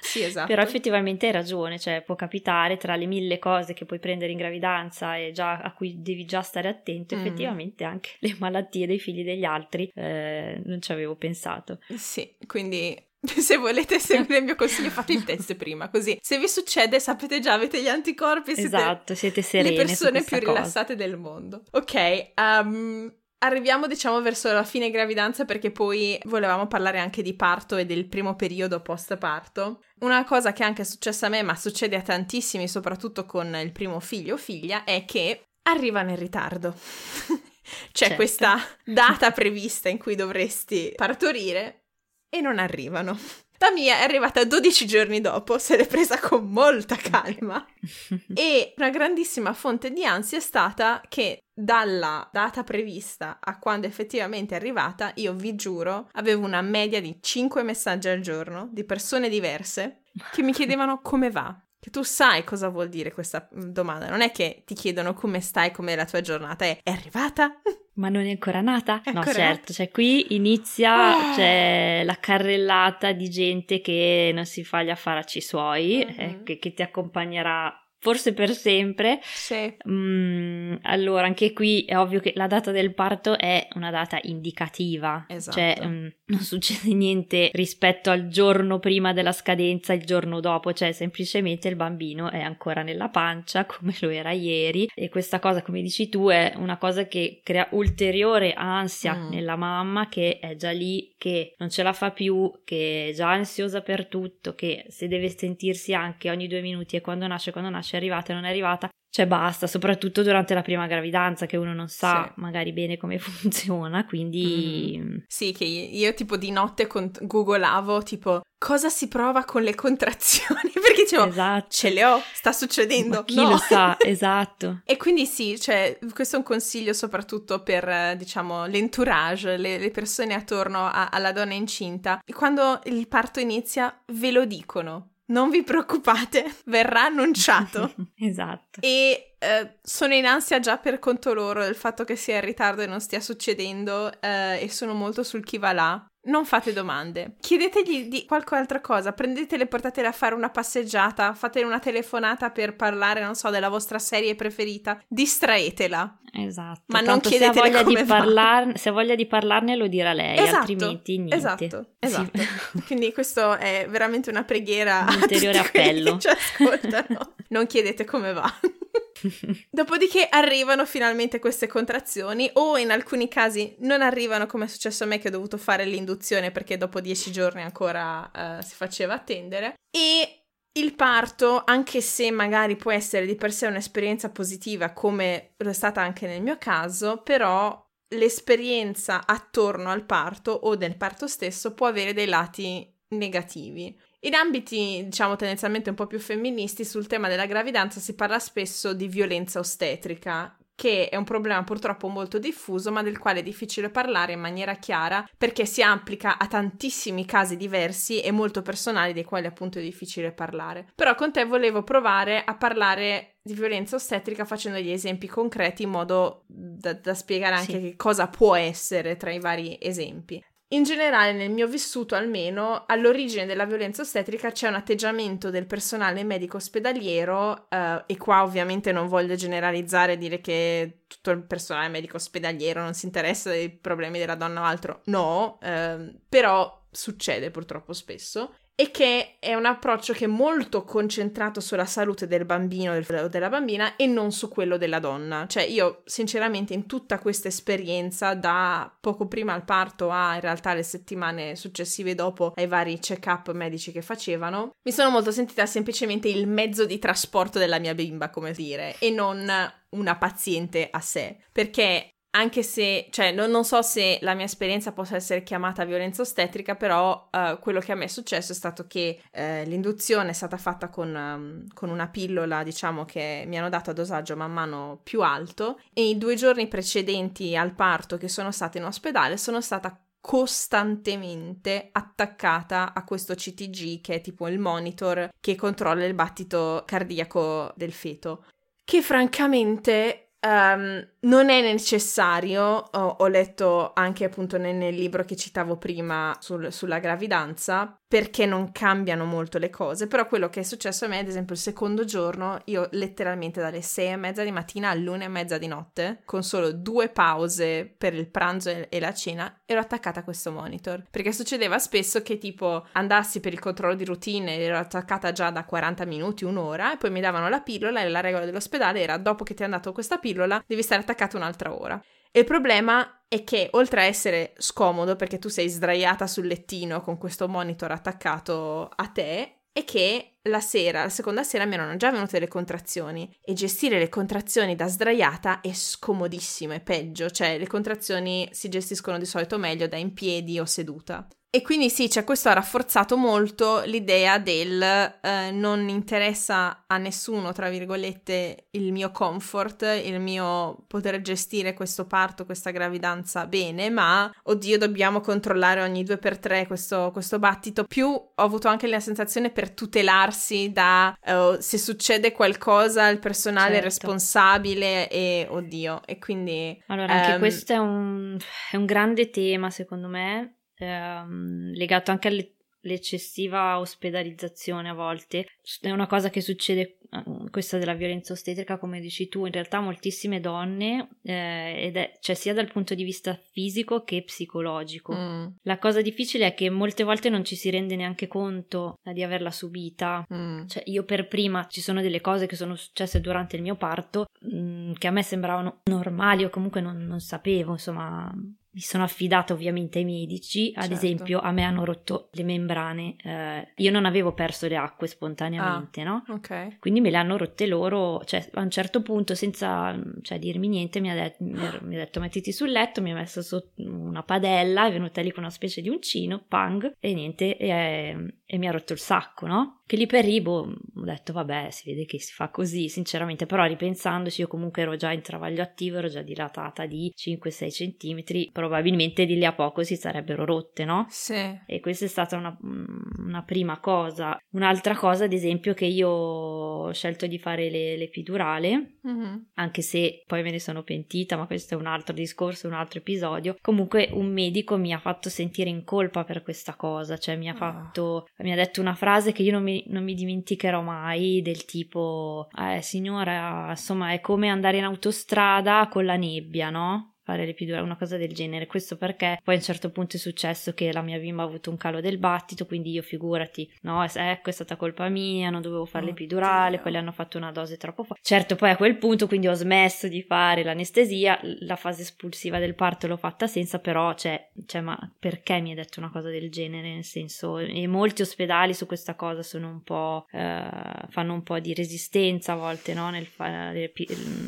Sì, esatto. Però effettivamente hai ragione, cioè può capitare tra le mille cose che puoi prendere in gravidanza e già, a cui devi già stare attento, mm. effettivamente anche le malattie dei figli degli altri eh, non ci avevo pensato. Sì, quindi Se volete seguire il mio consiglio, fate il test prima, così se vi succede sapete già, avete gli anticorpi, siete, esatto, siete serene le persone più cosa. rilassate del mondo. Ok, um, arriviamo diciamo verso la fine gravidanza perché poi volevamo parlare anche di parto e del primo periodo post parto. Una cosa che anche è successa a me, ma succede a tantissimi, soprattutto con il primo figlio o figlia, è che arrivano in ritardo. C'è certo. questa data prevista in cui dovresti partorire e non arrivano. La mia è arrivata 12 giorni dopo, se l'è presa con molta calma. e una grandissima fonte di ansia è stata che dalla data prevista a quando effettivamente è arrivata, io vi giuro, avevo una media di 5 messaggi al giorno di persone diverse che mi chiedevano come va. Che tu sai cosa vuol dire questa mm, domanda, non è che ti chiedono come stai, com'è la tua giornata, è, è arrivata? Ma non è ancora nata? È no, ancora certo, nata. cioè qui inizia c'è la carrellata di gente che non si fa gli affaracci suoi, mm-hmm. eh, che, che, ti accompagnerà forse per sempre. Sì. Mm, allora, anche qui è ovvio che la data del parto è una data indicativa, esatto. cioè mm, non succede niente rispetto al giorno prima della scadenza, il giorno dopo, cioè semplicemente il bambino è ancora nella pancia come lo era ieri e questa cosa, come dici tu, è una cosa che crea ulteriore ansia mm. nella mamma che è già lì, che non ce la fa più, che è già ansiosa per tutto, che se deve sentirsi anche ogni due minuti e quando nasce, quando nasce è arrivata e non è arrivata, cioè basta, soprattutto durante la prima gravidanza che uno non sa sì. magari bene come funziona, quindi... Mm. Sì, che io tipo di notte con- googolavo tipo cosa si prova con le contrazioni perché dicevo esatto. ce le ho, sta succedendo. Ma chi no. lo sa, esatto. e quindi sì, cioè questo è un consiglio soprattutto per diciamo l'entourage, le, le persone attorno a- alla donna incinta. Quando il parto inizia ve lo dicono non vi preoccupate, verrà annunciato. esatto. E eh, sono in ansia già per conto loro del fatto che sia in ritardo e non stia succedendo eh, e sono molto sul chi va là. Non fate domande, chiedetegli di qualche altra cosa, prendetele e portatele a fare una passeggiata, fate una telefonata per parlare, non so, della vostra serie preferita, distraetela. Esatto. Ma non chiedetele se ha, voglia parlar- se ha voglia di parlarne lo dirà lei, esatto, altrimenti niente. Esatto, esatto. Sì. Quindi questo è veramente una preghiera Un ulteriore appello. Che ci ascoltano. Non chiedete come va. Dopodiché arrivano finalmente queste contrazioni o in alcuni casi non arrivano come è successo a me che ho dovuto fare l'induzione perché dopo dieci giorni ancora uh, si faceva attendere e il parto, anche se magari può essere di per sé un'esperienza positiva come lo è stata anche nel mio caso, però l'esperienza attorno al parto o del parto stesso può avere dei lati negativi. In ambiti, diciamo, tendenzialmente un po' più femministi, sul tema della gravidanza si parla spesso di violenza ostetrica, che è un problema purtroppo molto diffuso, ma del quale è difficile parlare in maniera chiara perché si applica a tantissimi casi diversi e molto personali dei quali appunto è difficile parlare. Però con te volevo provare a parlare di violenza ostetrica facendo degli esempi concreti in modo da, da spiegare anche sì. che cosa può essere tra i vari esempi. In generale, nel mio vissuto almeno, all'origine della violenza ostetrica c'è un atteggiamento del personale medico ospedaliero, eh, e qua ovviamente non voglio generalizzare e dire che tutto il personale medico ospedaliero non si interessa dei problemi della donna o altro, no, eh, però succede purtroppo spesso e che è un approccio che è molto concentrato sulla salute del bambino o della bambina e non su quello della donna. Cioè io sinceramente in tutta questa esperienza da poco prima al parto a in realtà le settimane successive dopo ai vari check-up medici che facevano, mi sono molto sentita semplicemente il mezzo di trasporto della mia bimba, come dire, e non una paziente a sé, perché anche se, cioè, non, non, so se la mia esperienza possa essere chiamata violenza ostetrica, però uh, quello che a me è successo è stato che uh, l'induzione è stata fatta con, um, con, una pillola, diciamo, che mi hanno dato a dosaggio man mano più alto e i due giorni precedenti al parto che sono stata in ospedale sono stata costantemente attaccata a questo CTG che è tipo il monitor che controlla il battito cardiaco del feto che francamente Um, non è necessario, ho, ho, letto anche appunto nel, nel, libro che citavo prima sul, sulla gravidanza, perché non cambiano molto le cose, però quello che è successo a me, ad esempio il secondo giorno, io letteralmente dalle sei e mezza di mattina all'una e mezza di notte, con solo due pause per il pranzo e la cena, ero attaccata a questo monitor, perché succedeva spesso che tipo andassi per il controllo di routine, ero attaccata già da 40 minuti, un'ora, e poi mi davano la pillola e la regola dell'ospedale era dopo che ti hanno dato questa pillola devi stare attaccato un'altra ora. E il problema è che oltre a essere scomodo perché tu sei sdraiata sul lettino con questo monitor attaccato a te, è che la sera, la seconda sera mi erano già venute le contrazioni e gestire le contrazioni da sdraiata è scomodissimo, è peggio, cioè le contrazioni si gestiscono di solito meglio da in piedi o seduta. E quindi sì, cioè questo ha rafforzato molto l'idea del eh, non interessa a nessuno, tra virgolette, il mio comfort, il mio poter gestire questo parto, questa gravidanza bene, ma oddio dobbiamo controllare ogni due per tre questo, questo battito. Più ho avuto anche la sensazione per tutelarsi da uh, se succede qualcosa il personale certo. responsabile e oddio. E quindi... Allora anche um, questo è un, è un grande tema secondo me ehm, legato anche alle l'eccessiva ospedalizzazione a volte è una cosa che succede eh, questa della violenza ostetrica come dici tu in realtà moltissime donne eh, ed è cioè sia dal punto di vista fisico che psicologico mm. la cosa difficile è che molte volte non ci si rende neanche conto di averla subita mm. cioè io per prima ci sono delle cose che sono successe durante il mio parto mh, mm, che a me sembravano normali o comunque non, non sapevo insomma mi sono affidata ovviamente ai medici, ad certo. esempio a me hanno rotto le membrane, eh, io non avevo perso le acque spontaneamente, ah, no? Ok. Quindi me le hanno rotte loro, cioè a un certo punto senza cioè, dirmi niente mi ha, det- mi ha, detto mettiti sul letto, mi ha messo sotto una padella, è venuta lì con una specie di uncino, pang, e niente, e, e mi ha rotto il sacco, no? Che lì per lì, boh, ho detto vabbè, si vede che si fa così, sinceramente, però ripensandoci io comunque ero già in travaglio attivo, ero già dilatata di 5-6 centimetri, probabilmente di lì a poco si sarebbero rotte, no? Sì. E questa è stata una, una prima cosa. Un'altra cosa, ad esempio, che io ho scelto di fare le, l'epidurale, mm-hmm. anche se poi me ne sono pentita, ma questo è un altro discorso, un altro episodio. Comunque un medico mi ha fatto sentire in colpa per questa cosa, cioè mi ha ah. fatto, mi ha detto una frase che io non mi non mi dimenticherò mai del tipo, eh, signora, insomma, è come andare in autostrada con la nebbia, no? Fare l'epidurale, una cosa del genere. Questo perché poi a un certo punto è successo che la mia bimba ha avuto un calo del battito, quindi io figurati, no, ecco, è stata colpa mia, non dovevo fare oh l'epidurale, Dio. poi le hanno fatto una dose troppo forte. Certo, poi a quel punto quindi ho smesso di fare l'anestesia, la fase espulsiva del parto l'ho fatta senza, però cioè, cioè ma perché mi hai detto una cosa del genere? Nel senso, e molti ospedali su questa cosa sono un po', eh, fanno un po' di resistenza a volte, no, nel fare, nel,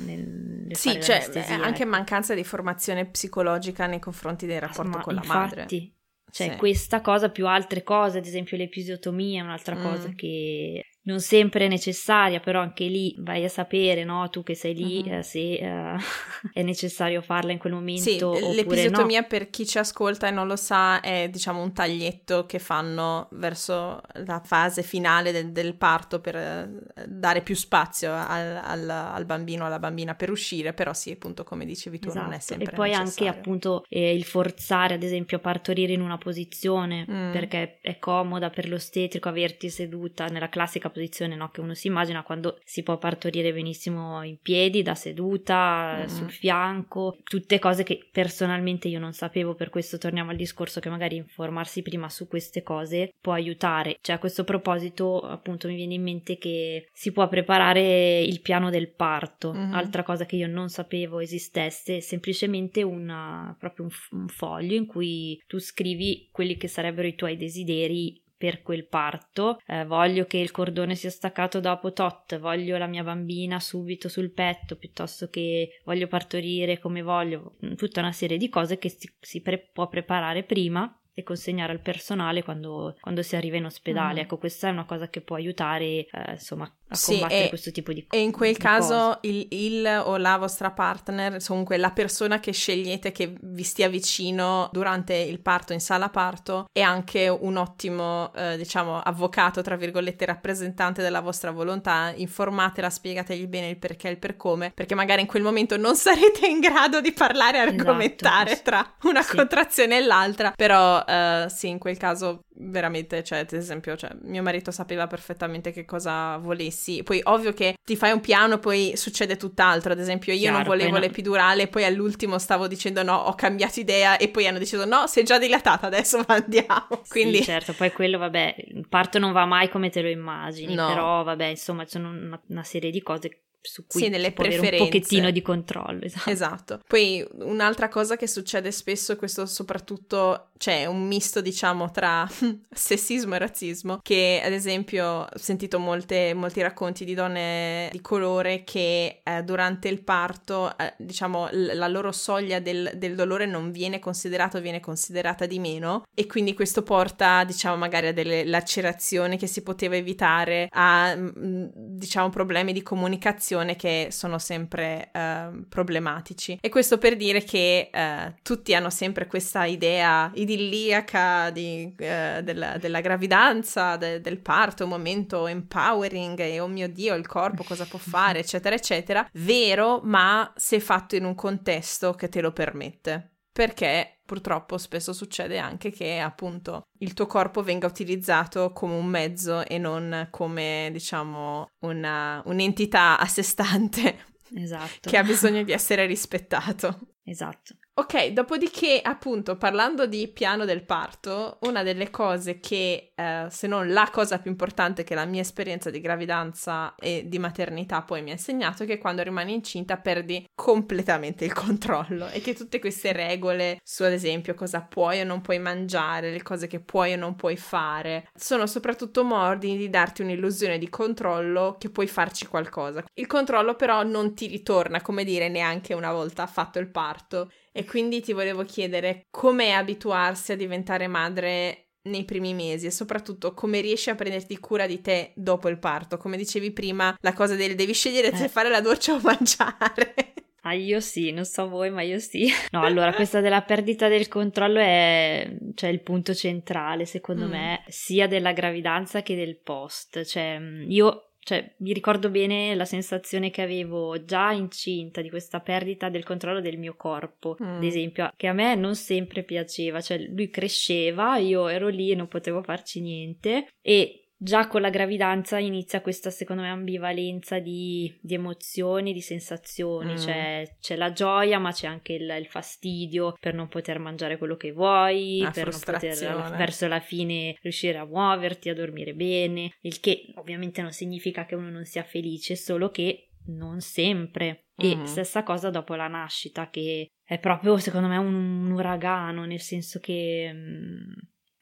nel sì, fare cioè, anche ecco. mancanza di formazione formazione psicologica nei confronti del rapporto Ma con la infatti, madre. Cioè, sì. questa cosa più altre cose, ad esempio l'episiotomia è un'altra mm. cosa che non sempre è necessaria, però anche lì vai a sapere, no? Tu che sei lì, uh-huh. eh, se eh, è necessario farla in quel momento. Sì, l'episiotomia no. per chi ci ascolta e non lo sa è diciamo un taglietto che fanno verso la fase finale del, del parto per eh, dare più spazio al, al, al, bambino o alla bambina per uscire, però sì, appunto come dicevi tu esatto. non è esatto. sempre E poi necessario. anche appunto eh, il forzare ad esempio a partorire in una posizione mm. perché è comoda per l'ostetrico averti seduta nella classica posizione no, che uno si immagina quando si può partorire benissimo in piedi, da seduta, mm. sul fianco, tutte cose che personalmente io non sapevo, per questo torniamo al discorso che magari informarsi prima su queste cose può aiutare. Cioè a questo proposito appunto mi viene in mente che si può preparare il piano del parto, mm. altra cosa che io non sapevo esistesse, semplicemente una, proprio un, un foglio in cui tu scrivi quelli che sarebbero i tuoi desideri per quel parto, eh, voglio che il cordone sia staccato dopo tot, voglio la mia bambina subito sul petto, piuttosto che voglio partorire come voglio, tutta una serie di cose che si, si pre- può preparare prima e consegnare al personale quando, quando si arriva in ospedale. Mm. Ecco, questa è una cosa che può aiutare, eh, insomma, a sì, combattere e, questo tipo di cose. E in quel caso il, il, o la vostra partner, comunque la persona che scegliete che vi stia vicino durante il parto, in sala parto, è anche un ottimo, eh, diciamo, avvocato, tra virgolette, rappresentante della vostra volontà. Informatela, spiegategli bene il perché e il per come, perché magari in quel momento non sarete in grado di parlare e esatto, argomentare esatto. tra una sì. contrazione e l'altra, però uh, sì, in quel caso veramente, cioè, ad esempio, cioè, mio marito sapeva perfettamente che cosa volessi. Poi, ovvio che ti fai un piano, poi succede tutt'altro. Ad esempio, io Chiaro, non volevo no. l'epidurale, poi all'ultimo stavo dicendo no, ho cambiato idea, e poi hanno deciso no, sei già dilatata, adesso andiamo. Quindi... Sì, certo, poi quello, vabbè, il parto non va mai come te lo immagini, no. però, vabbè, insomma, ci sono una, una serie di cose su cui sì, nelle preferenze. un pochettino di controllo. Esatto. esatto. Poi un'altra cosa che succede spesso, questo soprattutto c'è un misto diciamo tra sessismo e razzismo, che ad esempio ho sentito molte, molti racconti di donne di colore che eh, durante il parto eh, diciamo l- la loro soglia del, del, dolore non viene considerata o viene considerata di meno e quindi questo porta diciamo magari a delle lacerazioni che si poteva evitare, a mm, diciamo problemi di comunicazione che sono sempre uh, problematici. E questo per dire che uh, tutti hanno sempre questa idea idilliaca di, uh, della, della, gravidanza, de, del parto, un momento empowering e oh mio Dio, il corpo cosa può fare, eccetera, eccetera. Vero, ma se fatto in un contesto che te lo permette perché purtroppo spesso succede anche che appunto il tuo corpo venga utilizzato come un mezzo e non come diciamo una, un'entità a sé stante esatto. che ha bisogno di essere rispettato. Esatto. Ok, dopodiché, appunto, parlando di piano del parto, una delle cose che, eh, se non la cosa più importante che la mia esperienza di gravidanza e di maternità poi mi ha insegnato, è che quando rimani incinta perdi completamente il controllo e che tutte queste regole su, ad esempio, cosa puoi o non puoi mangiare, le cose che puoi o non puoi fare, sono soprattutto modi di darti un'illusione di controllo che puoi farci qualcosa. Il controllo però non ti ritorna, come dire, neanche una volta fatto il parto e quindi ti volevo chiedere com'è abituarsi a diventare madre nei primi mesi e soprattutto come riesci a prenderti cura di te dopo il parto. Come dicevi prima, la cosa del devi scegliere se eh. fare la doccia o mangiare. Ah, io sì, non so voi, ma io sì. No, allora, questa della perdita del controllo è cioè, il punto centrale, secondo mm. me, sia della gravidanza che del post. Cioè, io cioè, mi ricordo bene la sensazione che avevo già incinta di questa perdita del controllo del mio corpo, mm. ad esempio, che a me non sempre piaceva, cioè lui cresceva, io ero lì e non potevo farci niente e già con la gravidanza inizia questa, secondo me, ambivalenza di, di emozioni, di sensazioni. Mm. C'è, c'è, la gioia, ma c'è anche il, il, fastidio per non poter mangiare quello che vuoi, la per non poter verso la fine riuscire a muoverti, a dormire bene. Il che ovviamente non significa che uno non sia felice, solo che non sempre. E mm. stessa cosa dopo la nascita, che è proprio, secondo me, un, un uragano, nel senso che. Mh, mm,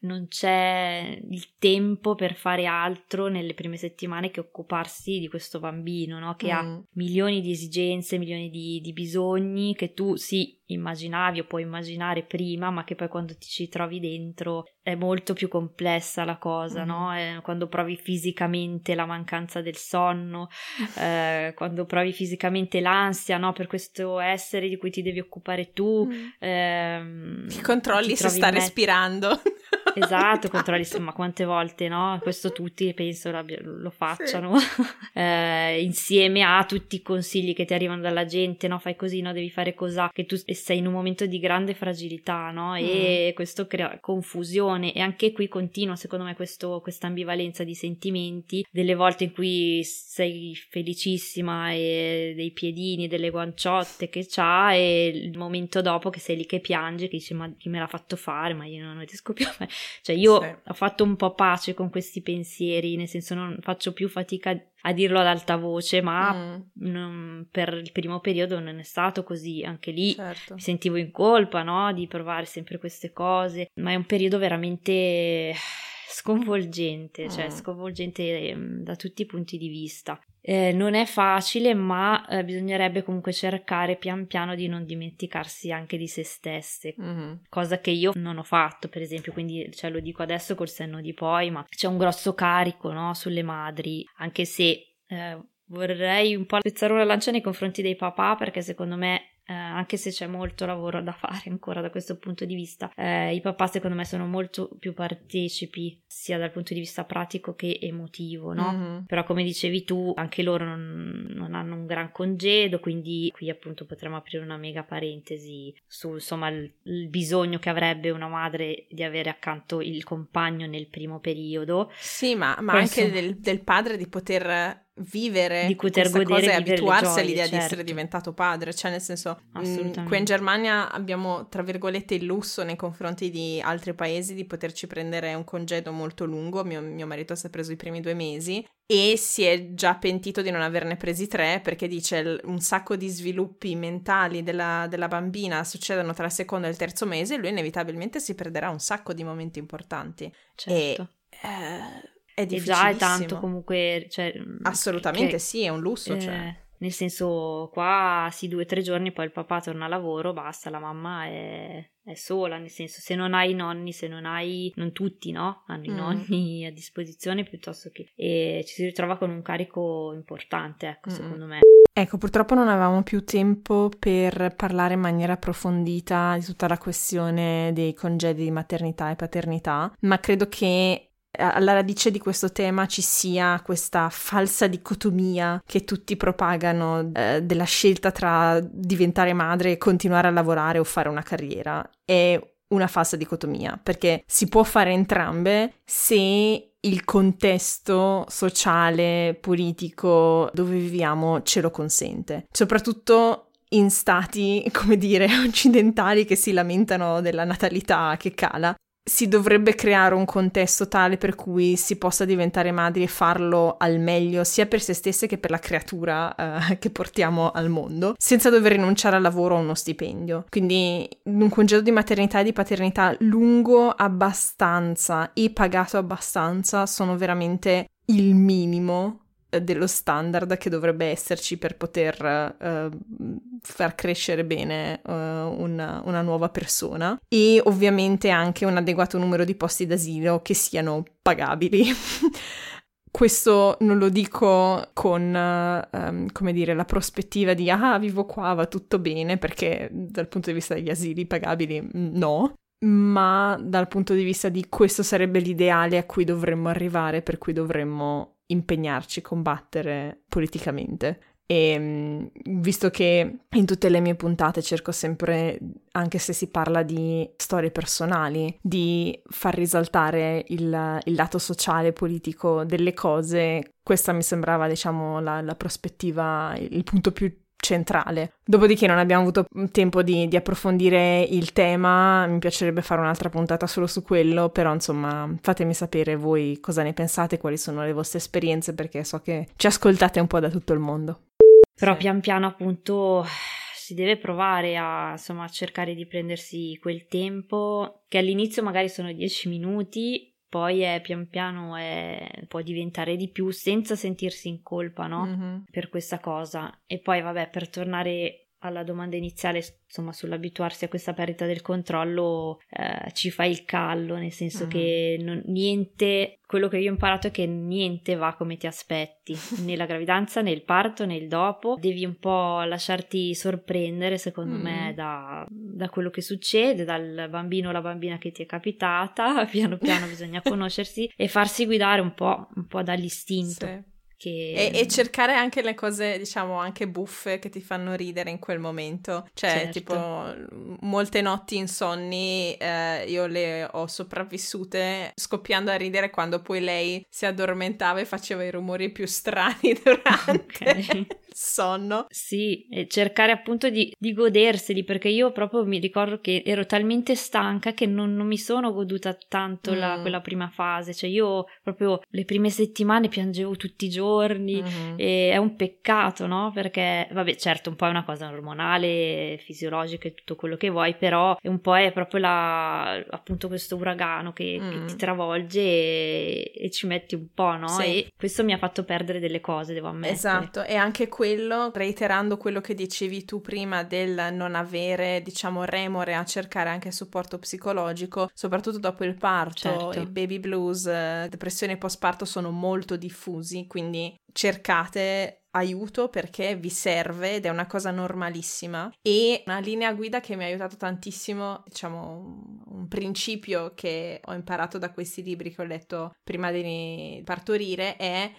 non c'è il tempo per fare altro nelle prime settimane che occuparsi di questo bambino, no? che mm. ha milioni di esigenze, milioni di, di, bisogni che tu sì immaginavi o puoi immaginare prima, ma che poi quando ti ci trovi dentro è molto più complessa la cosa, mm. no? È quando provi fisicamente la mancanza del sonno, eh, quando provi fisicamente l'ansia, no? Per questo essere di cui ti devi occupare tu. Mm. Ehm, controlli se sta respirando. Esatto, controlli, ma quante volte, no? Questo tutti penso lo facciano. Sì. eh, insieme a tutti i consigli che ti arrivano dalla gente, no? Fai così, no? Devi fare così, che tu sei in un momento di grande fragilità, no? E mm. questo crea confusione e anche qui continua, secondo me, questa ambivalenza di sentimenti, delle volte in cui sei felicissima e dei piedini, delle guanciotte che c'ha e il momento dopo che sei lì che piange, che dici ma chi me l'ha fatto fare, ma io non riesco più a fare cioè io sì. ho fatto un po' pace con questi pensieri, nel senso non faccio più fatica a dirlo ad alta voce, ma mm. non, per il primo periodo non è stato così, anche lì certo. mi sentivo in colpa, no, di provare sempre queste cose, ma è un periodo veramente sconvolgente, cioè mm. sconvolgente mm, da tutti i punti di vista. Eh, non è facile, ma eh, bisognerebbe comunque cercare pian piano di non dimenticarsi anche di se stesse, mm-hmm. cosa che io non ho fatto, per esempio, quindi cioè, lo dico adesso col senno di poi, ma c'è un grosso carico no, sulle madri, anche se eh, vorrei un po' spezzare una lancia nei confronti dei papà, perché secondo me eh, anche se c'è molto lavoro da fare ancora da questo punto di vista. Eh, I papà secondo me sono molto più partecipi sia dal punto di vista pratico che emotivo, no? Mm-hmm. Però come dicevi tu, anche loro non, non, hanno un gran congedo, quindi qui appunto potremmo aprire una mega parentesi su insomma il, il bisogno che avrebbe una madre di avere accanto il compagno nel primo periodo. Sì, ma, ma anche del, del padre di poter vivere di poter godere cosa e abituarsi gioie, all'idea certo. di essere certo. diventato padre, cioè nel senso mh, mm, qui in Germania abbiamo tra virgolette il lusso nei confronti di altri paesi di poterci prendere un congedo molto lungo, mio, mio marito si è preso i primi due mesi e si è già pentito di non averne presi tre perché dice un sacco di sviluppi mentali della, della bambina succedono tra il secondo e il terzo mese e lui inevitabilmente si perderà un sacco di momenti importanti. Certo. E, eh, è difficilissimo. E già è tanto comunque... Cioè, Assolutamente che, sì, è un lusso. Eh, cioè. Nel senso, qua sì, due o tre giorni, poi il papà torna a lavoro, basta, la mamma è, è sola, nel senso, se non hai i nonni, se non hai, non tutti, no? Hanno mm. i nonni a disposizione piuttosto che... E ci si ritrova con un carico importante, ecco, mm. secondo me. Ecco, purtroppo non avevamo più tempo per parlare in maniera approfondita di tutta la questione dei congedi di maternità e paternità, ma credo che alla radice di questo tema ci sia questa falsa dicotomia che tutti propagano eh, della scelta tra diventare madre e continuare a lavorare o fare una carriera. È una falsa dicotomia perché si può fare entrambe se il contesto sociale, politico dove viviamo ce lo consente. Soprattutto in stati, come dire, occidentali che si lamentano della natalità che cala si dovrebbe creare un contesto tale per cui si possa diventare madri e farlo al meglio sia per se stesse che per la creatura uh, che portiamo al mondo, senza dover rinunciare al lavoro o a uno stipendio. Quindi un congedo di maternità e di paternità lungo abbastanza e pagato abbastanza sono veramente il minimo eh, dello standard che dovrebbe esserci per poter uh, far crescere bene uh, una, una, nuova persona e ovviamente anche un adeguato numero di posti d'asilo che siano pagabili. Questo non lo dico con, uh, um, come dire, la prospettiva di ah, vivo qua, va tutto bene, perché dal punto di vista degli asili pagabili no, ma dal punto di vista di questo sarebbe l'ideale a cui dovremmo arrivare, per cui dovremmo impegnarci, combattere politicamente. E mm, visto che in tutte le mie puntate cerco sempre, anche se si parla di storie personali, di far risaltare il, il lato sociale, politico delle cose, questa mi sembrava, diciamo, la, la prospettiva, il punto più centrale. Dopodiché non abbiamo avuto tempo di, di, approfondire il tema, mi piacerebbe fare un'altra puntata solo su quello, però insomma fatemi sapere voi cosa ne pensate, quali sono le vostre esperienze, perché so che ci ascoltate un po' da tutto il mondo. Però sì. pian piano appunto si deve provare a insomma cercare di prendersi quel tempo che all'inizio magari sono 10 minuti poi è pian piano è, può diventare di più senza sentirsi in colpa, no? Mm-hmm. Per questa cosa. E poi, vabbè, per tornare alla domanda iniziale, insomma, sull'abituarsi a questa perdita del controllo, eh, ci fa il callo, nel senso mm. che non, niente, quello che io ho imparato è che niente va come ti aspetti, né la gravidanza, né il parto, né il dopo, devi un po' lasciarti sorprendere, secondo mm. me, da, da, quello che succede, dal bambino o la bambina che ti è capitata, piano piano bisogna conoscersi e farsi guidare un po', un po dall'istinto. Sì. Che... E, e, cercare anche le cose, diciamo, anche buffe che ti fanno ridere in quel momento. Cioè, certo. tipo, molte notti insonni eh, io le ho sopravvissute scoppiando a ridere quando poi lei si addormentava e faceva i rumori più strani durante okay. Sonno. Sì, e cercare appunto di, di, goderseli, perché io proprio mi ricordo che ero talmente stanca che non, non mi sono goduta tanto mm. la, quella prima fase. Cioè, io proprio le prime settimane piangevo tutti i giorni uh-huh. e è un peccato, no? Perché, vabbè, certo, un po' è una cosa ormonale, fisiologica e tutto quello che vuoi, però un po' è proprio la, appunto questo uragano che, mm. che ti travolge e, e, ci metti un po', no? Sì. E questo mi ha fatto perdere delle cose, devo ammettere. Esatto, e anche quello, reiterando quello che dicevi tu prima del non avere, diciamo, remore a cercare anche supporto psicologico, soprattutto dopo il parto, certo. il baby blues, depressione postparto sono molto diffusi, quindi cercate aiuto perché vi serve ed è una cosa normalissima e una linea guida che mi ha aiutato tantissimo, diciamo un principio che ho imparato da questi libri che ho letto prima di partorire è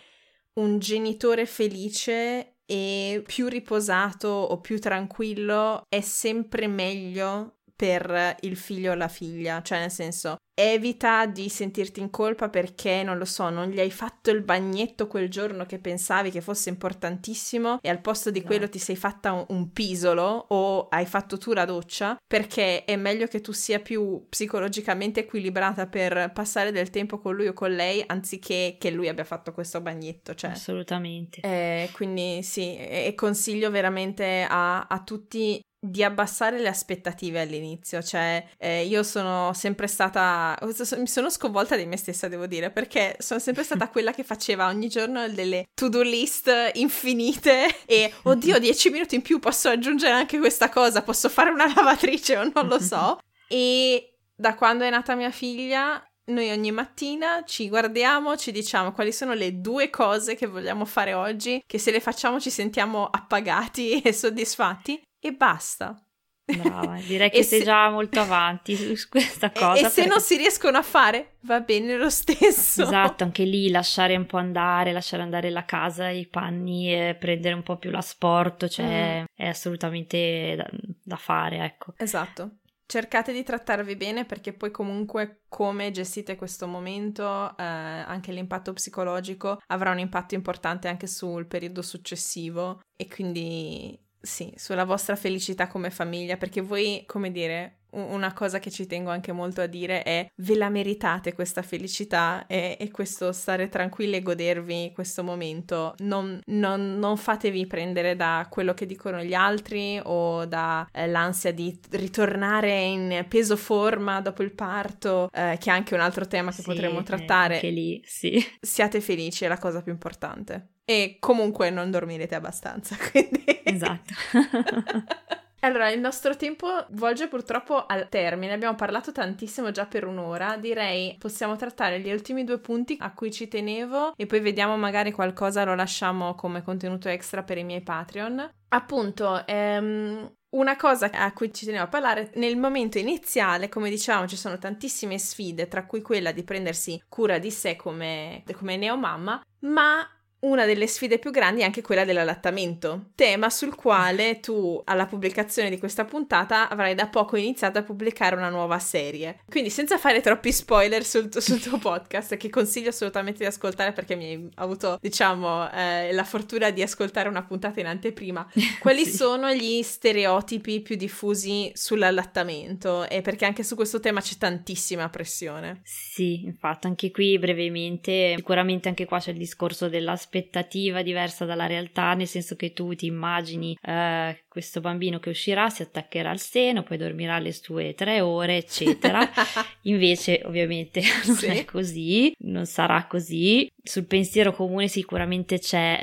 un genitore felice e più riposato o più tranquillo è sempre meglio per il figlio o la figlia, cioè nel senso evita di sentirti in colpa perché, non lo so, non gli hai fatto il bagnetto quel giorno che pensavi che fosse importantissimo e al posto di quello no. ti sei fatta un, un, pisolo o hai fatto tu la doccia perché è meglio che tu sia più psicologicamente equilibrata per passare del tempo con lui o con lei anziché che lui abbia fatto questo bagnetto. Cioè. Assolutamente. Eh, quindi sì, e consiglio veramente a, a tutti di abbassare le aspettative all'inizio, cioè eh, io sono sempre stata, mi sono sconvolta di me stessa devo dire, perché sono sempre stata quella che faceva ogni giorno delle to-do list infinite e oddio 10 minuti in più posso aggiungere anche questa cosa, posso fare una lavatrice o non lo so. E da quando è nata mia figlia noi ogni mattina ci guardiamo, ci diciamo quali sono le due cose che vogliamo fare oggi, che se le facciamo ci sentiamo appagati e soddisfatti e basta. Brava, direi che sei se... già molto avanti su questa cosa. E, e se non si riescono a fare, va bene lo stesso. Esatto, anche lì lasciare un po' andare, lasciare andare la casa, i panni, e prendere un po' più l'asporto, cioè mm. è assolutamente da, da fare, ecco. Esatto cercate di trattarvi bene perché poi comunque come gestite questo momento, eh, anche l'impatto psicologico avrà un impatto importante anche sul periodo successivo e quindi sì, sulla vostra felicità come famiglia perché voi, come dire, una cosa che ci tengo anche molto a dire è ve la meritate questa felicità e, e questo stare tranquilli e godervi questo momento. Non, non, non, fatevi prendere da quello che dicono gli altri o dall'ansia eh, di ritornare in peso forma dopo il parto, eh, che è anche un altro tema che sì, potremmo trattare. Anche lì, sì. Siate felici, è la cosa più importante. E comunque non dormirete abbastanza, quindi... Esatto. Allora, il nostro tempo volge purtroppo al termine, abbiamo parlato tantissimo già per un'ora, direi possiamo trattare gli ultimi due punti a cui ci tenevo e poi vediamo magari qualcosa lo lasciamo come contenuto extra per i miei Patreon. Appunto, ehm, una cosa a cui ci tenevo a parlare, nel momento iniziale, come dicevamo, ci sono tantissime sfide, tra cui quella di prendersi cura di sé come, come neomamma, ma una delle sfide più grandi è anche quella dell'allattamento, tema sul quale tu alla pubblicazione di questa puntata avrai da poco iniziato a pubblicare una nuova serie. Quindi senza fare troppi spoiler sul, sul tuo podcast, che consiglio assolutamente di ascoltare perché mi hai avuto, diciamo, eh, la fortuna di ascoltare una puntata in anteprima, quali sì. sono gli stereotipi più diffusi sull'allattamento? E perché anche su questo tema c'è tantissima pressione. Sì, infatti anche qui brevemente, sicuramente anche qua c'è il discorso della aspettativa diversa dalla realtà, nel senso che tu ti immagini eh, questo bambino che uscirà, si attaccherà al seno, poi dormirà le sue tre ore, eccetera. Invece, ovviamente, non sì. è così, non sarà così. Sul pensiero comune sicuramente c'è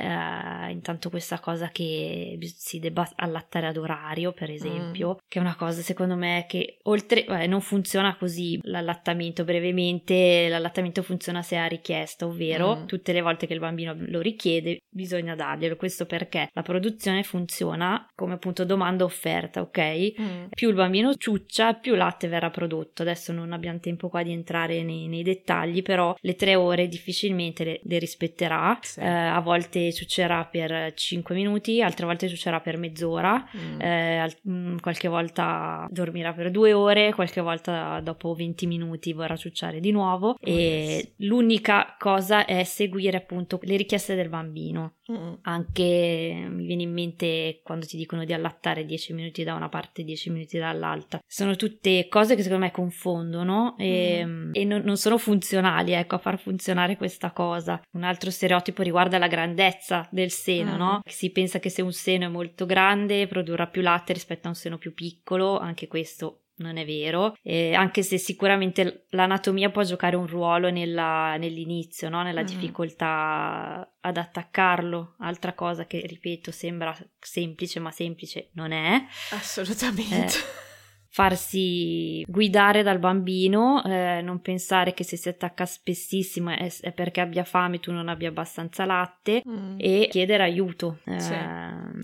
eh, intanto questa cosa che si debba allattare ad orario, per esempio, mm. che è una cosa secondo me che oltre, eh, non funziona così l'allattamento brevemente, l'allattamento funziona se ha richiesta, ovvero mm. tutte le volte che il bambino lo richiede bisogna darglielo. Questo perché la produzione funziona come appunto domanda offerta, ok? Mm. Più il bambino ciuccia, più latte verrà prodotto. Adesso non abbiamo tempo qua di entrare nei, nei dettagli, però le tre ore difficilmente le, le rispetterà. Sì. Eh, a volte ciuccerà per 5 minuti, altre volte ciuccerà per mezz'ora, mm. eh, mm, qualche volta dormirà per due ore, qualche volta dopo 20 minuti vorrà ciucciare di nuovo. Oh, e yes. l'unica cosa è seguire appunto le richieste del bambino. Anche mi viene in mente quando ti dicono di allattare 10 minuti da una parte e 10 minuti dall'altra. Sono tutte cose che secondo me confondono e, mm. e non, non, sono funzionali, ecco, a far funzionare questa cosa. Un altro stereotipo riguarda la grandezza del seno, mm. no? Si pensa che se un seno è molto grande produrrà più latte rispetto a un seno più piccolo, anche questo non è vero, eh, anche se sicuramente l'anatomia può giocare un ruolo nella, nell'inizio, no? nella mm. difficoltà ad attaccarlo, altra cosa che ripeto sembra semplice ma semplice non è. Assolutamente. Eh, farsi guidare dal bambino, eh, non pensare che se si attacca spessissimo è, è, perché abbia fame, tu non abbia abbastanza latte mm. e chiedere aiuto. Eh, sì,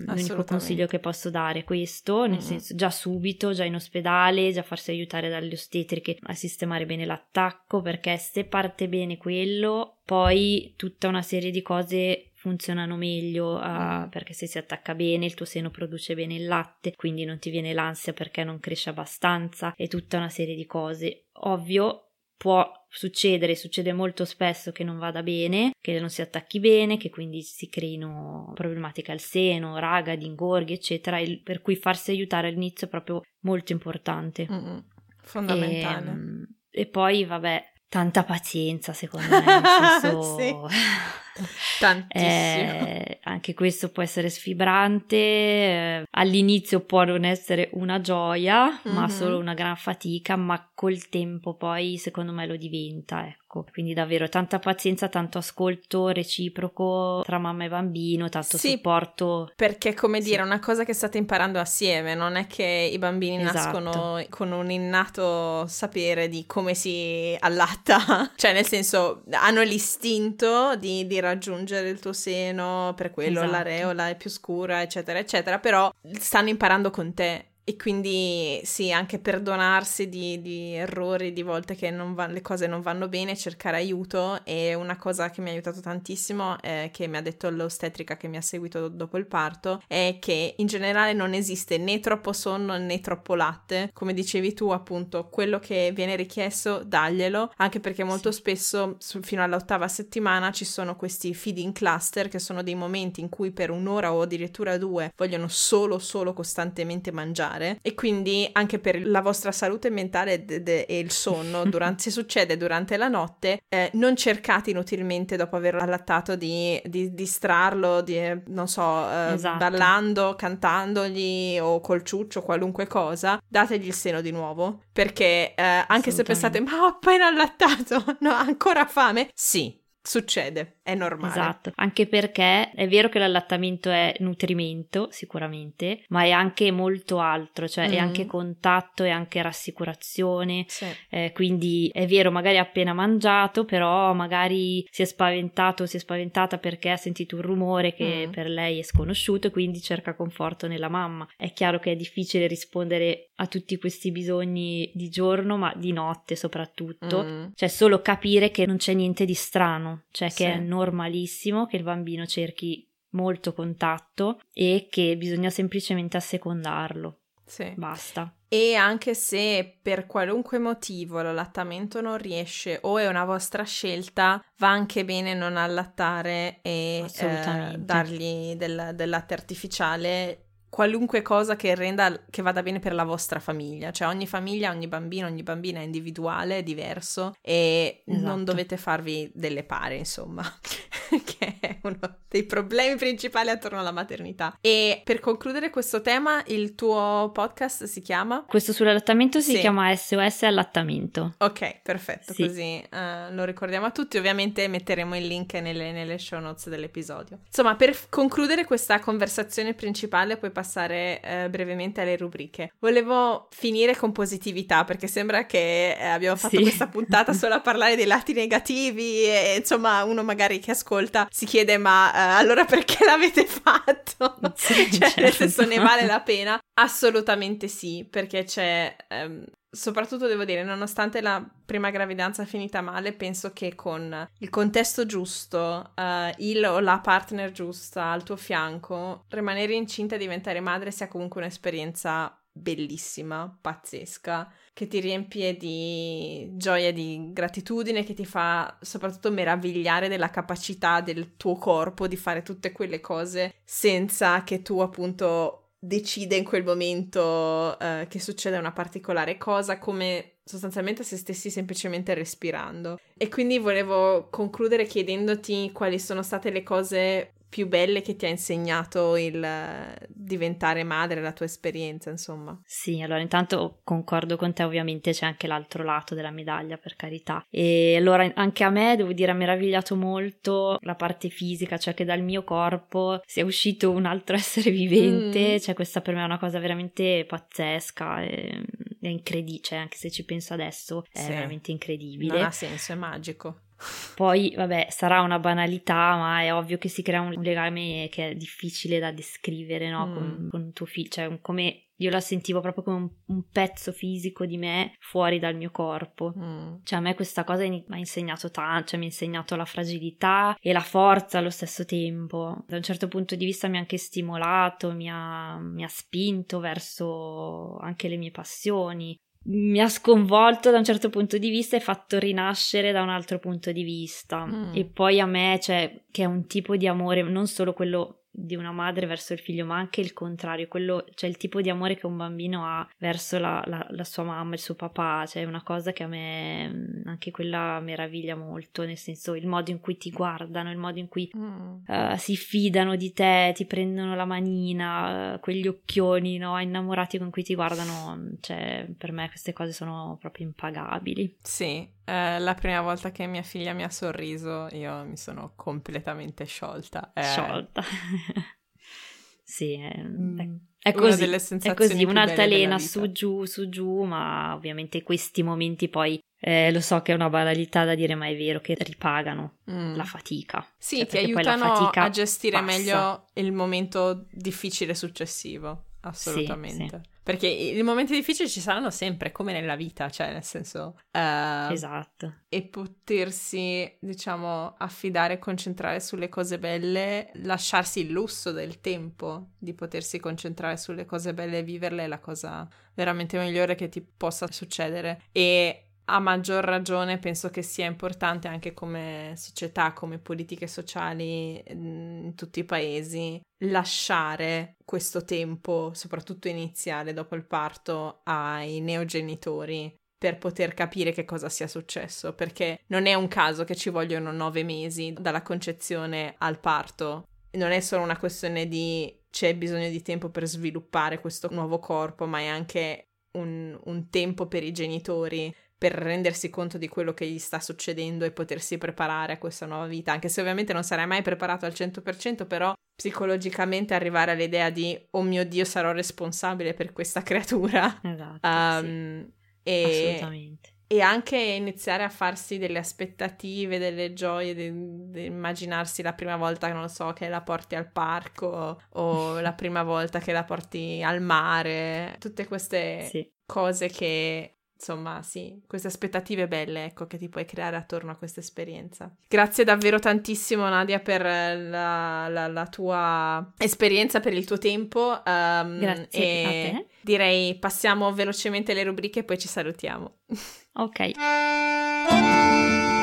l'unico consiglio che posso dare è questo, nel mm. senso già subito, già in ospedale, già farsi aiutare dalle ostetriche a sistemare bene l'attacco perché se parte bene quello, poi tutta una serie di cose funzionano meglio uh, perché se si attacca bene il tuo seno produce bene il latte, quindi non ti viene l'ansia perché non cresce abbastanza e tutta una serie di cose. Ovvio, può succedere, succede molto spesso che non vada bene, che non si attacchi bene, che quindi si creino problematiche al seno, ragadi, ingorghi, eccetera, per cui farsi aiutare all'inizio è proprio molto importante. Mm-hmm. Fondamentale. E, ehm, e, poi, vabbè, tanta pazienza secondo me, senso... sì. Tantissimo. Eh, anche questo può essere sfibrante, eh, all'inizio può non essere una gioia, mm-hmm. ma solo una gran fatica, ma col tempo poi secondo me lo diventa, ecco. Quindi davvero tanta pazienza, tanto ascolto reciproco tra mamma e bambino, tanto sì, supporto. Perché come dire, è una cosa che state imparando assieme, non è che i bambini esatto. nascono con un innato sapere di come si allatta, cioè nel senso hanno l'istinto di, di raggiungere il tuo seno, per quello esatto. l'areola è più scura, eccetera, eccetera, però stanno imparando con te e quindi sì, anche perdonarsi di, di errori, di volte che va, le cose non vanno bene, cercare aiuto. E una cosa che mi ha aiutato tantissimo, eh, che mi ha detto l'ostetrica che mi ha seguito dopo il parto, è che in generale non esiste né troppo sonno né troppo latte, come dicevi tu appunto, quello che viene richiesto daglielo, anche perché molto sì. spesso su, fino all'ottava settimana ci sono questi feeding cluster che sono dei momenti in cui per un'ora o addirittura due vogliono solo solo costantemente mangiare mangiare e quindi anche per la vostra salute mentale d- d- e il sonno, durante, se succede durante la notte, eh, non cercate inutilmente dopo aver allattato di, di distrarlo, di, non so, eh, esatto. ballando, cantandogli o col ciuccio, qualunque cosa, dategli il seno di nuovo. Perché eh, anche se pensate ma ho appena allattato, no, ancora fame, sì, Succede, è normale. Esatto, anche perché è vero che l'allattamento è nutrimento, sicuramente, ma è anche molto altro, cioè mm. è anche contatto, è anche rassicurazione. Sì. Eh, quindi è vero, magari ha appena mangiato, però magari si è spaventato o si è spaventata perché ha sentito un rumore che mm. per lei è sconosciuto e quindi cerca conforto nella mamma. È chiaro che è difficile rispondere a tutti questi bisogni di giorno, ma di notte soprattutto. Mm. Cioè solo capire che non c'è niente di strano cioè che sì. è normalissimo che il bambino cerchi molto contatto e che bisogna semplicemente assecondarlo. Sì. Basta. E anche se per qualunque motivo l'allattamento non riesce o è una vostra scelta, va anche bene non allattare e eh, dargli del, del latte artificiale qualunque cosa che renda che vada bene per la vostra famiglia, cioè ogni famiglia, ogni bambino, ogni bambina è individuale, è diverso e esatto. non dovete farvi delle pare, insomma, che uno dei problemi principali attorno alla maternità. E per concludere questo tema, il tuo podcast si chiama? Questo sull'allattamento si sì. chiama SOS allattamento. Ok, perfetto, sì. così uh, lo ricordiamo a tutti, ovviamente metteremo il link nelle, nelle show notes dell'episodio. Insomma, per concludere questa conversazione principale, passiamo passare eh, brevemente alle rubriche. Volevo finire con positività perché sembra che eh, abbiamo fatto sì. questa puntata solo a parlare dei lati negativi e insomma uno magari che ascolta si chiede ma eh, allora perché l'avete fatto? Sì, cioè certo. nel senso ne vale la pena? Assolutamente sì perché c'è... Um, soprattutto devo dire, nonostante la prima gravidanza finita male, penso che con il contesto giusto, uh, il o la partner giusta al tuo fianco, rimanere incinta e diventare madre sia comunque un'esperienza bellissima, pazzesca, che ti riempie di gioia di gratitudine, che ti fa soprattutto meravigliare della capacità del tuo corpo di fare tutte quelle cose senza che tu appunto decide in quel momento uh, che succede una particolare cosa, come sostanzialmente se stessi semplicemente respirando. E quindi volevo concludere chiedendoti quali sono state le cose più belle che ti ha insegnato il diventare madre, la tua esperienza, insomma. Sì, allora intanto concordo con te, ovviamente c'è anche l'altro lato della medaglia, per carità. E allora anche a me, devo dire, ha meravigliato molto la parte fisica, cioè che dal mio corpo sia uscito un altro essere vivente, mm. cioè questa per me è una cosa veramente pazzesca, è, è incredibile, cioè anche se ci penso adesso è sì. veramente incredibile. Non ha senso, è magico. Poi, vabbè, sarà una banalità, ma è ovvio che si crea un legame che è difficile da descrivere, no? Mm. Con, con tuo figlio, cioè come io la sentivo proprio come un, un, pezzo fisico di me fuori dal mio corpo. Mm. Cioè, a me questa cosa mi ha insegnato tanto, cioè mi ha insegnato la fragilità e la forza allo stesso tempo. Da un certo punto di vista mi ha anche stimolato, mi ha, mi ha spinto verso anche le mie passioni mi ha sconvolto da un certo punto di vista e fatto rinascere da un altro punto di vista. Mm. E poi a me, cioè, che è un tipo di amore, non solo quello di una madre verso il figlio, ma anche il contrario, quello, cioè il tipo di amore che un bambino ha verso la, la, la sua mamma, il suo papà, cioè è una cosa che a me mm, anche quella meraviglia molto, nel senso il modo in cui ti guardano, il modo in cui mm. uh, si fidano di te, ti prendono la manina, uh, quegli occhioni no, innamorati con cui ti guardano, cioè per me queste cose sono proprio impagabili. Sì, eh, la prima volta che mia figlia mi ha sorriso, io mi sono completamente sciolta. Eh... Sciolta. sì, è, mm. è, così. È così, un'altalena su giù, su giù, ma ovviamente questi momenti poi eh, lo so che è una banalità da dire, ma è vero che ripagano mm. la fatica. Sì, cioè, ti aiutano a gestire passa. meglio il momento difficile successivo. Assolutamente. Sì, sì. Perché i momenti difficili ci saranno sempre, come nella vita, cioè nel senso... Uh, esatto. E potersi, diciamo, affidare e concentrare sulle cose belle, lasciarsi il lusso del tempo di potersi concentrare sulle cose belle e viverle è la cosa veramente migliore che ti possa succedere. E a maggior ragione penso che sia importante anche come società, come politiche sociali mm, in tutti i paesi, lasciare questo tempo, soprattutto iniziale dopo il parto, ai neogenitori per poter capire che cosa sia successo, perché non è un caso che ci vogliono nove mesi dalla concezione al parto, non è solo una questione di c'è bisogno di tempo per sviluppare questo nuovo corpo, ma è anche un, un tempo per i genitori per rendersi conto di quello che gli sta succedendo e potersi preparare a questa nuova vita, anche se ovviamente non sarai mai preparato al 100%, però psicologicamente arrivare all'idea di oh mio Dio sarò responsabile per questa creatura. Esatto. Um, sì. e, Assolutamente. E anche iniziare a farsi delle aspettative, delle gioie, di, di immaginarsi la prima volta, non lo so, che la porti al parco o la prima volta che la porti al mare, tutte queste sì. cose che insomma, sì, queste aspettative belle, ecco, che ti puoi creare attorno a questa esperienza. Grazie davvero tantissimo, Nadia, per la, la, la tua esperienza, per il tuo tempo. Um, Grazie a te. Direi passiamo velocemente le rubriche e poi ci salutiamo. Ok.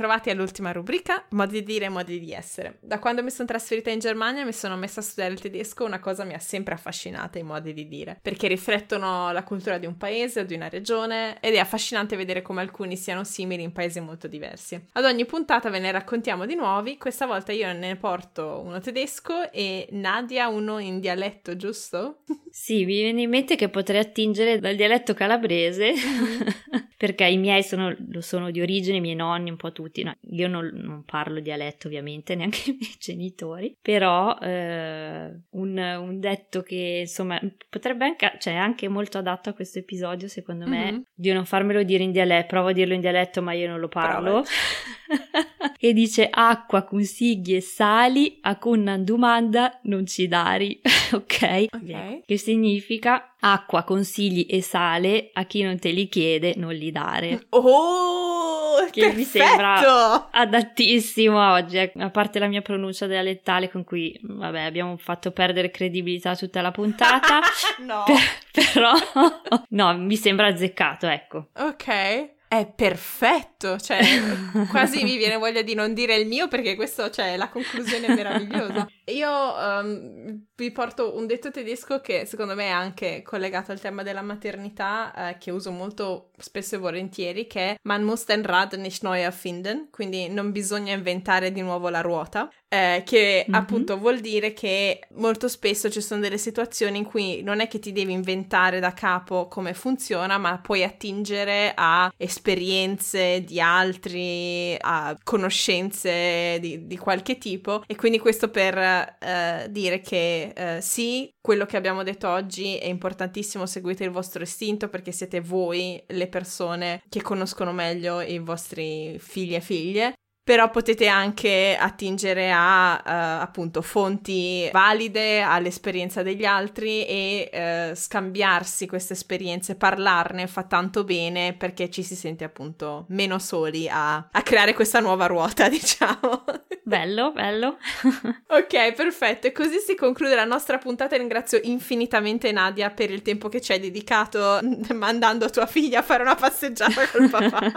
ritrovati all'ultima rubrica, modi di dire e modi di essere. Da quando mi sono trasferita in Germania e mi sono messa a studiare il tedesco, una cosa mi ha sempre affascinata i modi di dire, perché riflettono la cultura di un paese o di una regione ed è affascinante vedere come alcuni siano simili in paesi molto diversi. Ad ogni puntata ve ne raccontiamo di nuovi, questa volta io ne porto uno tedesco e Nadia uno in dialetto, giusto? Sì, mi viene in mente che potrei attingere dal dialetto calabrese, perché i miei sono, sono di origine, i miei nonni un po' tutti, no, io non, non, parlo dialetto ovviamente, neanche i miei genitori, però eh, un, un, detto che insomma potrebbe anche, cioè anche molto adatto a questo episodio secondo me, mm-hmm. di non farmelo dire in dialetto, provo a dirlo in dialetto ma io non lo parlo, e dice acqua, consigli e sali, a cunna domanda non ci dari, ok? Ok. Che significa acqua, consigli e sale, a chi non te li chiede non li dare. Oh! Che perfetto! mi sembra adattissimo oggi, eh, a parte la mia pronuncia dialettale con cui, vabbè, abbiamo fatto perdere credibilità tutta la puntata. no! Per, però, no, mi sembra azzeccato, ecco. Ok è perfetto, cioè quasi mi viene voglia di non dire il mio perché questo, cioè, la conclusione è meravigliosa. Io um, vi porto un detto tedesco che secondo me è anche collegato al tema della maternità, eh, che uso molto spesso e volentieri, che Man muss den Rad nicht neu erfinden, quindi non bisogna inventare di nuovo la ruota, eh, che mm-hmm. appunto vuol dire che molto spesso ci sono delle situazioni in cui non è che ti devi inventare da capo come funziona, ma puoi attingere a esperienze di altri, a conoscenze di, di qualche tipo e quindi questo per eh, dire che eh, sì, quello che abbiamo detto oggi è importantissimo, seguite il vostro istinto perché siete voi le persone che conoscono meglio i vostri figli e figlie però potete anche attingere a uh, appunto fonti valide all'esperienza degli altri e uh, scambiarsi queste esperienze, parlarne fa tanto bene perché ci si sente appunto meno soli a, a creare questa nuova ruota, diciamo. Bello, bello. ok, perfetto. E così si conclude la nostra puntata. Ringrazio infinitamente Nadia per il tempo che ci hai dedicato mandando tua figlia a fare una passeggiata col papà.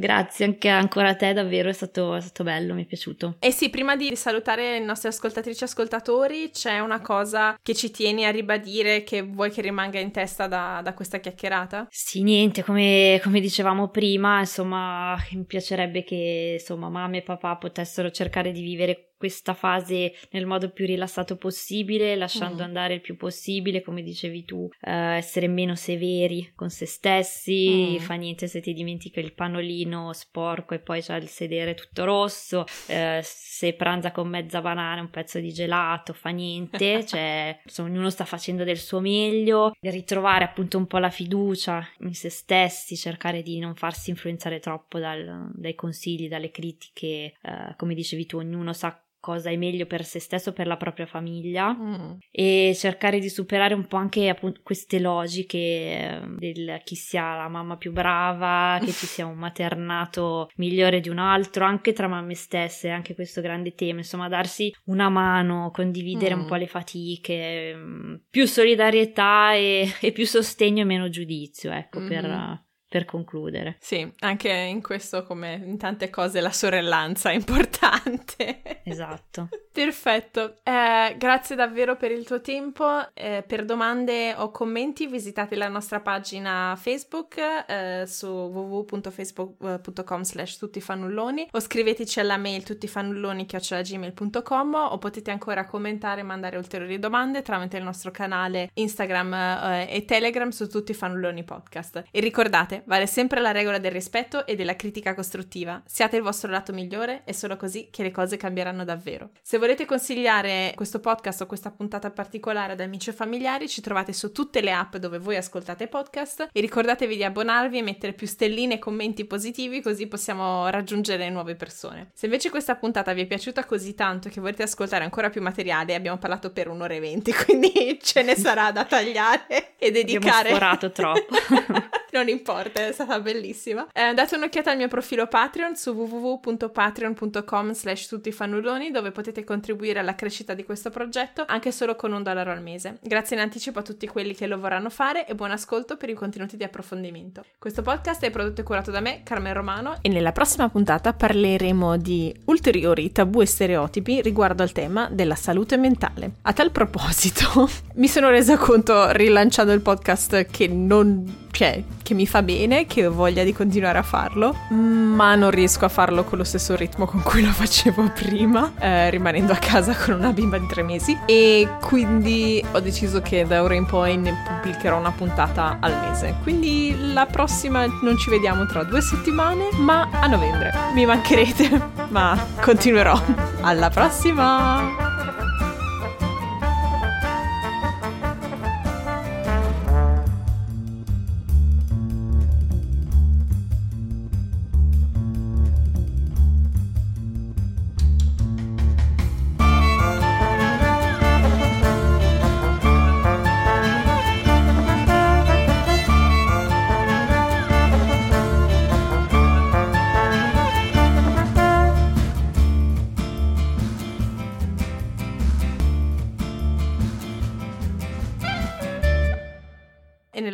Grazie anche ancora a te, davvero è stato, è stato bello, mi è piaciuto. E sì, prima di salutare i nostri ascoltatrici e ascoltatori, c'è una cosa che ci tieni a ribadire che vuoi che rimanga in testa da, da questa chiacchierata? Sì, niente, come, come, dicevamo prima, insomma, mi piacerebbe che insomma mamma e papà potessero cercare di vivere questa fase nel modo più rilassato possibile, lasciando mm. andare il più possibile, come dicevi tu, eh, essere meno severi con se stessi, mm. fa niente se ti dimentichi il panolino sporco e poi c'è il sedere tutto rosso, eh, se pranza con mezza banana, un pezzo di gelato, fa niente, cioè insomma, ognuno sta facendo del suo meglio, ritrovare appunto un po' la fiducia in se stessi, cercare di non farsi influenzare troppo dal, dai consigli, dalle critiche, eh, come dicevi tu, ognuno sa cosa è meglio per se stesso, per la propria famiglia mm. e cercare di superare un po' anche appunto, queste logiche eh, del chi sia la mamma più brava, che ci sia un maternato migliore di un altro, anche tra mamme stesse, anche questo grande tema, insomma darsi una mano, condividere mm. un po' le fatiche, mm, più solidarietà e, e, più sostegno e meno giudizio, ecco, mm-hmm. per per concludere. Sì, anche in questo come in tante cose la sorellanza è importante. Esatto. Perfetto, eh, grazie davvero per il tuo tempo. Eh, per domande o commenti visitate la nostra pagina Facebook eh, su www.facebook.com slash tuttifannulloni o scriveteci alla mail tuttifannulloni.gmail.com o potete ancora commentare e mandare ulteriori domande tramite il nostro canale Instagram eh, e Telegram su Tutti Fannulloni Podcast. E ricordate, vale sempre la regola del rispetto e della critica costruttiva. Siate il vostro lato migliore, è solo così che le cose cambieranno davvero. Se volete consigliare questo podcast o questa puntata particolare ad amici o familiari, ci trovate su tutte le app dove voi ascoltate podcast e ricordatevi di abbonarvi e mettere più stelline e commenti positivi così possiamo raggiungere nuove persone. Se invece questa puntata vi è piaciuta così tanto che volete ascoltare ancora più materiale, abbiamo parlato per un'ora e venti, quindi ce ne sarà da tagliare e dedicare. Abbiamo troppo. non importa, è stata bellissima. Eh, date un'occhiata al mio profilo Patreon su www.patreon.com slash tuttifannulloni dove potete contribuire alla crescita di questo progetto anche solo con un dollaro al mese. Grazie in anticipo a tutti quelli che lo vorranno fare e buon ascolto per i contenuti di approfondimento. Questo podcast è prodotto e curato da me, Carmen Romano, e nella prossima puntata parleremo di ulteriori tabù e stereotipi riguardo al tema della salute mentale. A tal proposito, mi sono resa conto rilanciando il podcast che non cioè, che mi fa bene, che ho voglia di continuare a farlo, ma non riesco a farlo con lo stesso ritmo con cui lo facevo prima, eh, rimanendo a casa con una bimba di tre mesi. E quindi ho deciso che da ora in poi ne pubblicherò una puntata al mese. Quindi la prossima non ci vediamo tra due settimane, ma a novembre. Mi mancherete, ma continuerò. Alla prossima!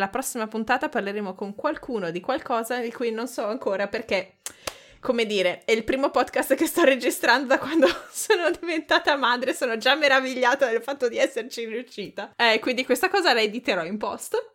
Nella prossima puntata parleremo con qualcuno di qualcosa di cui non so ancora perché come dire, è il primo podcast che sto registrando da quando sono diventata madre, sono già meravigliata del fatto di esserci riuscita. Eh, quindi questa cosa la editerò in post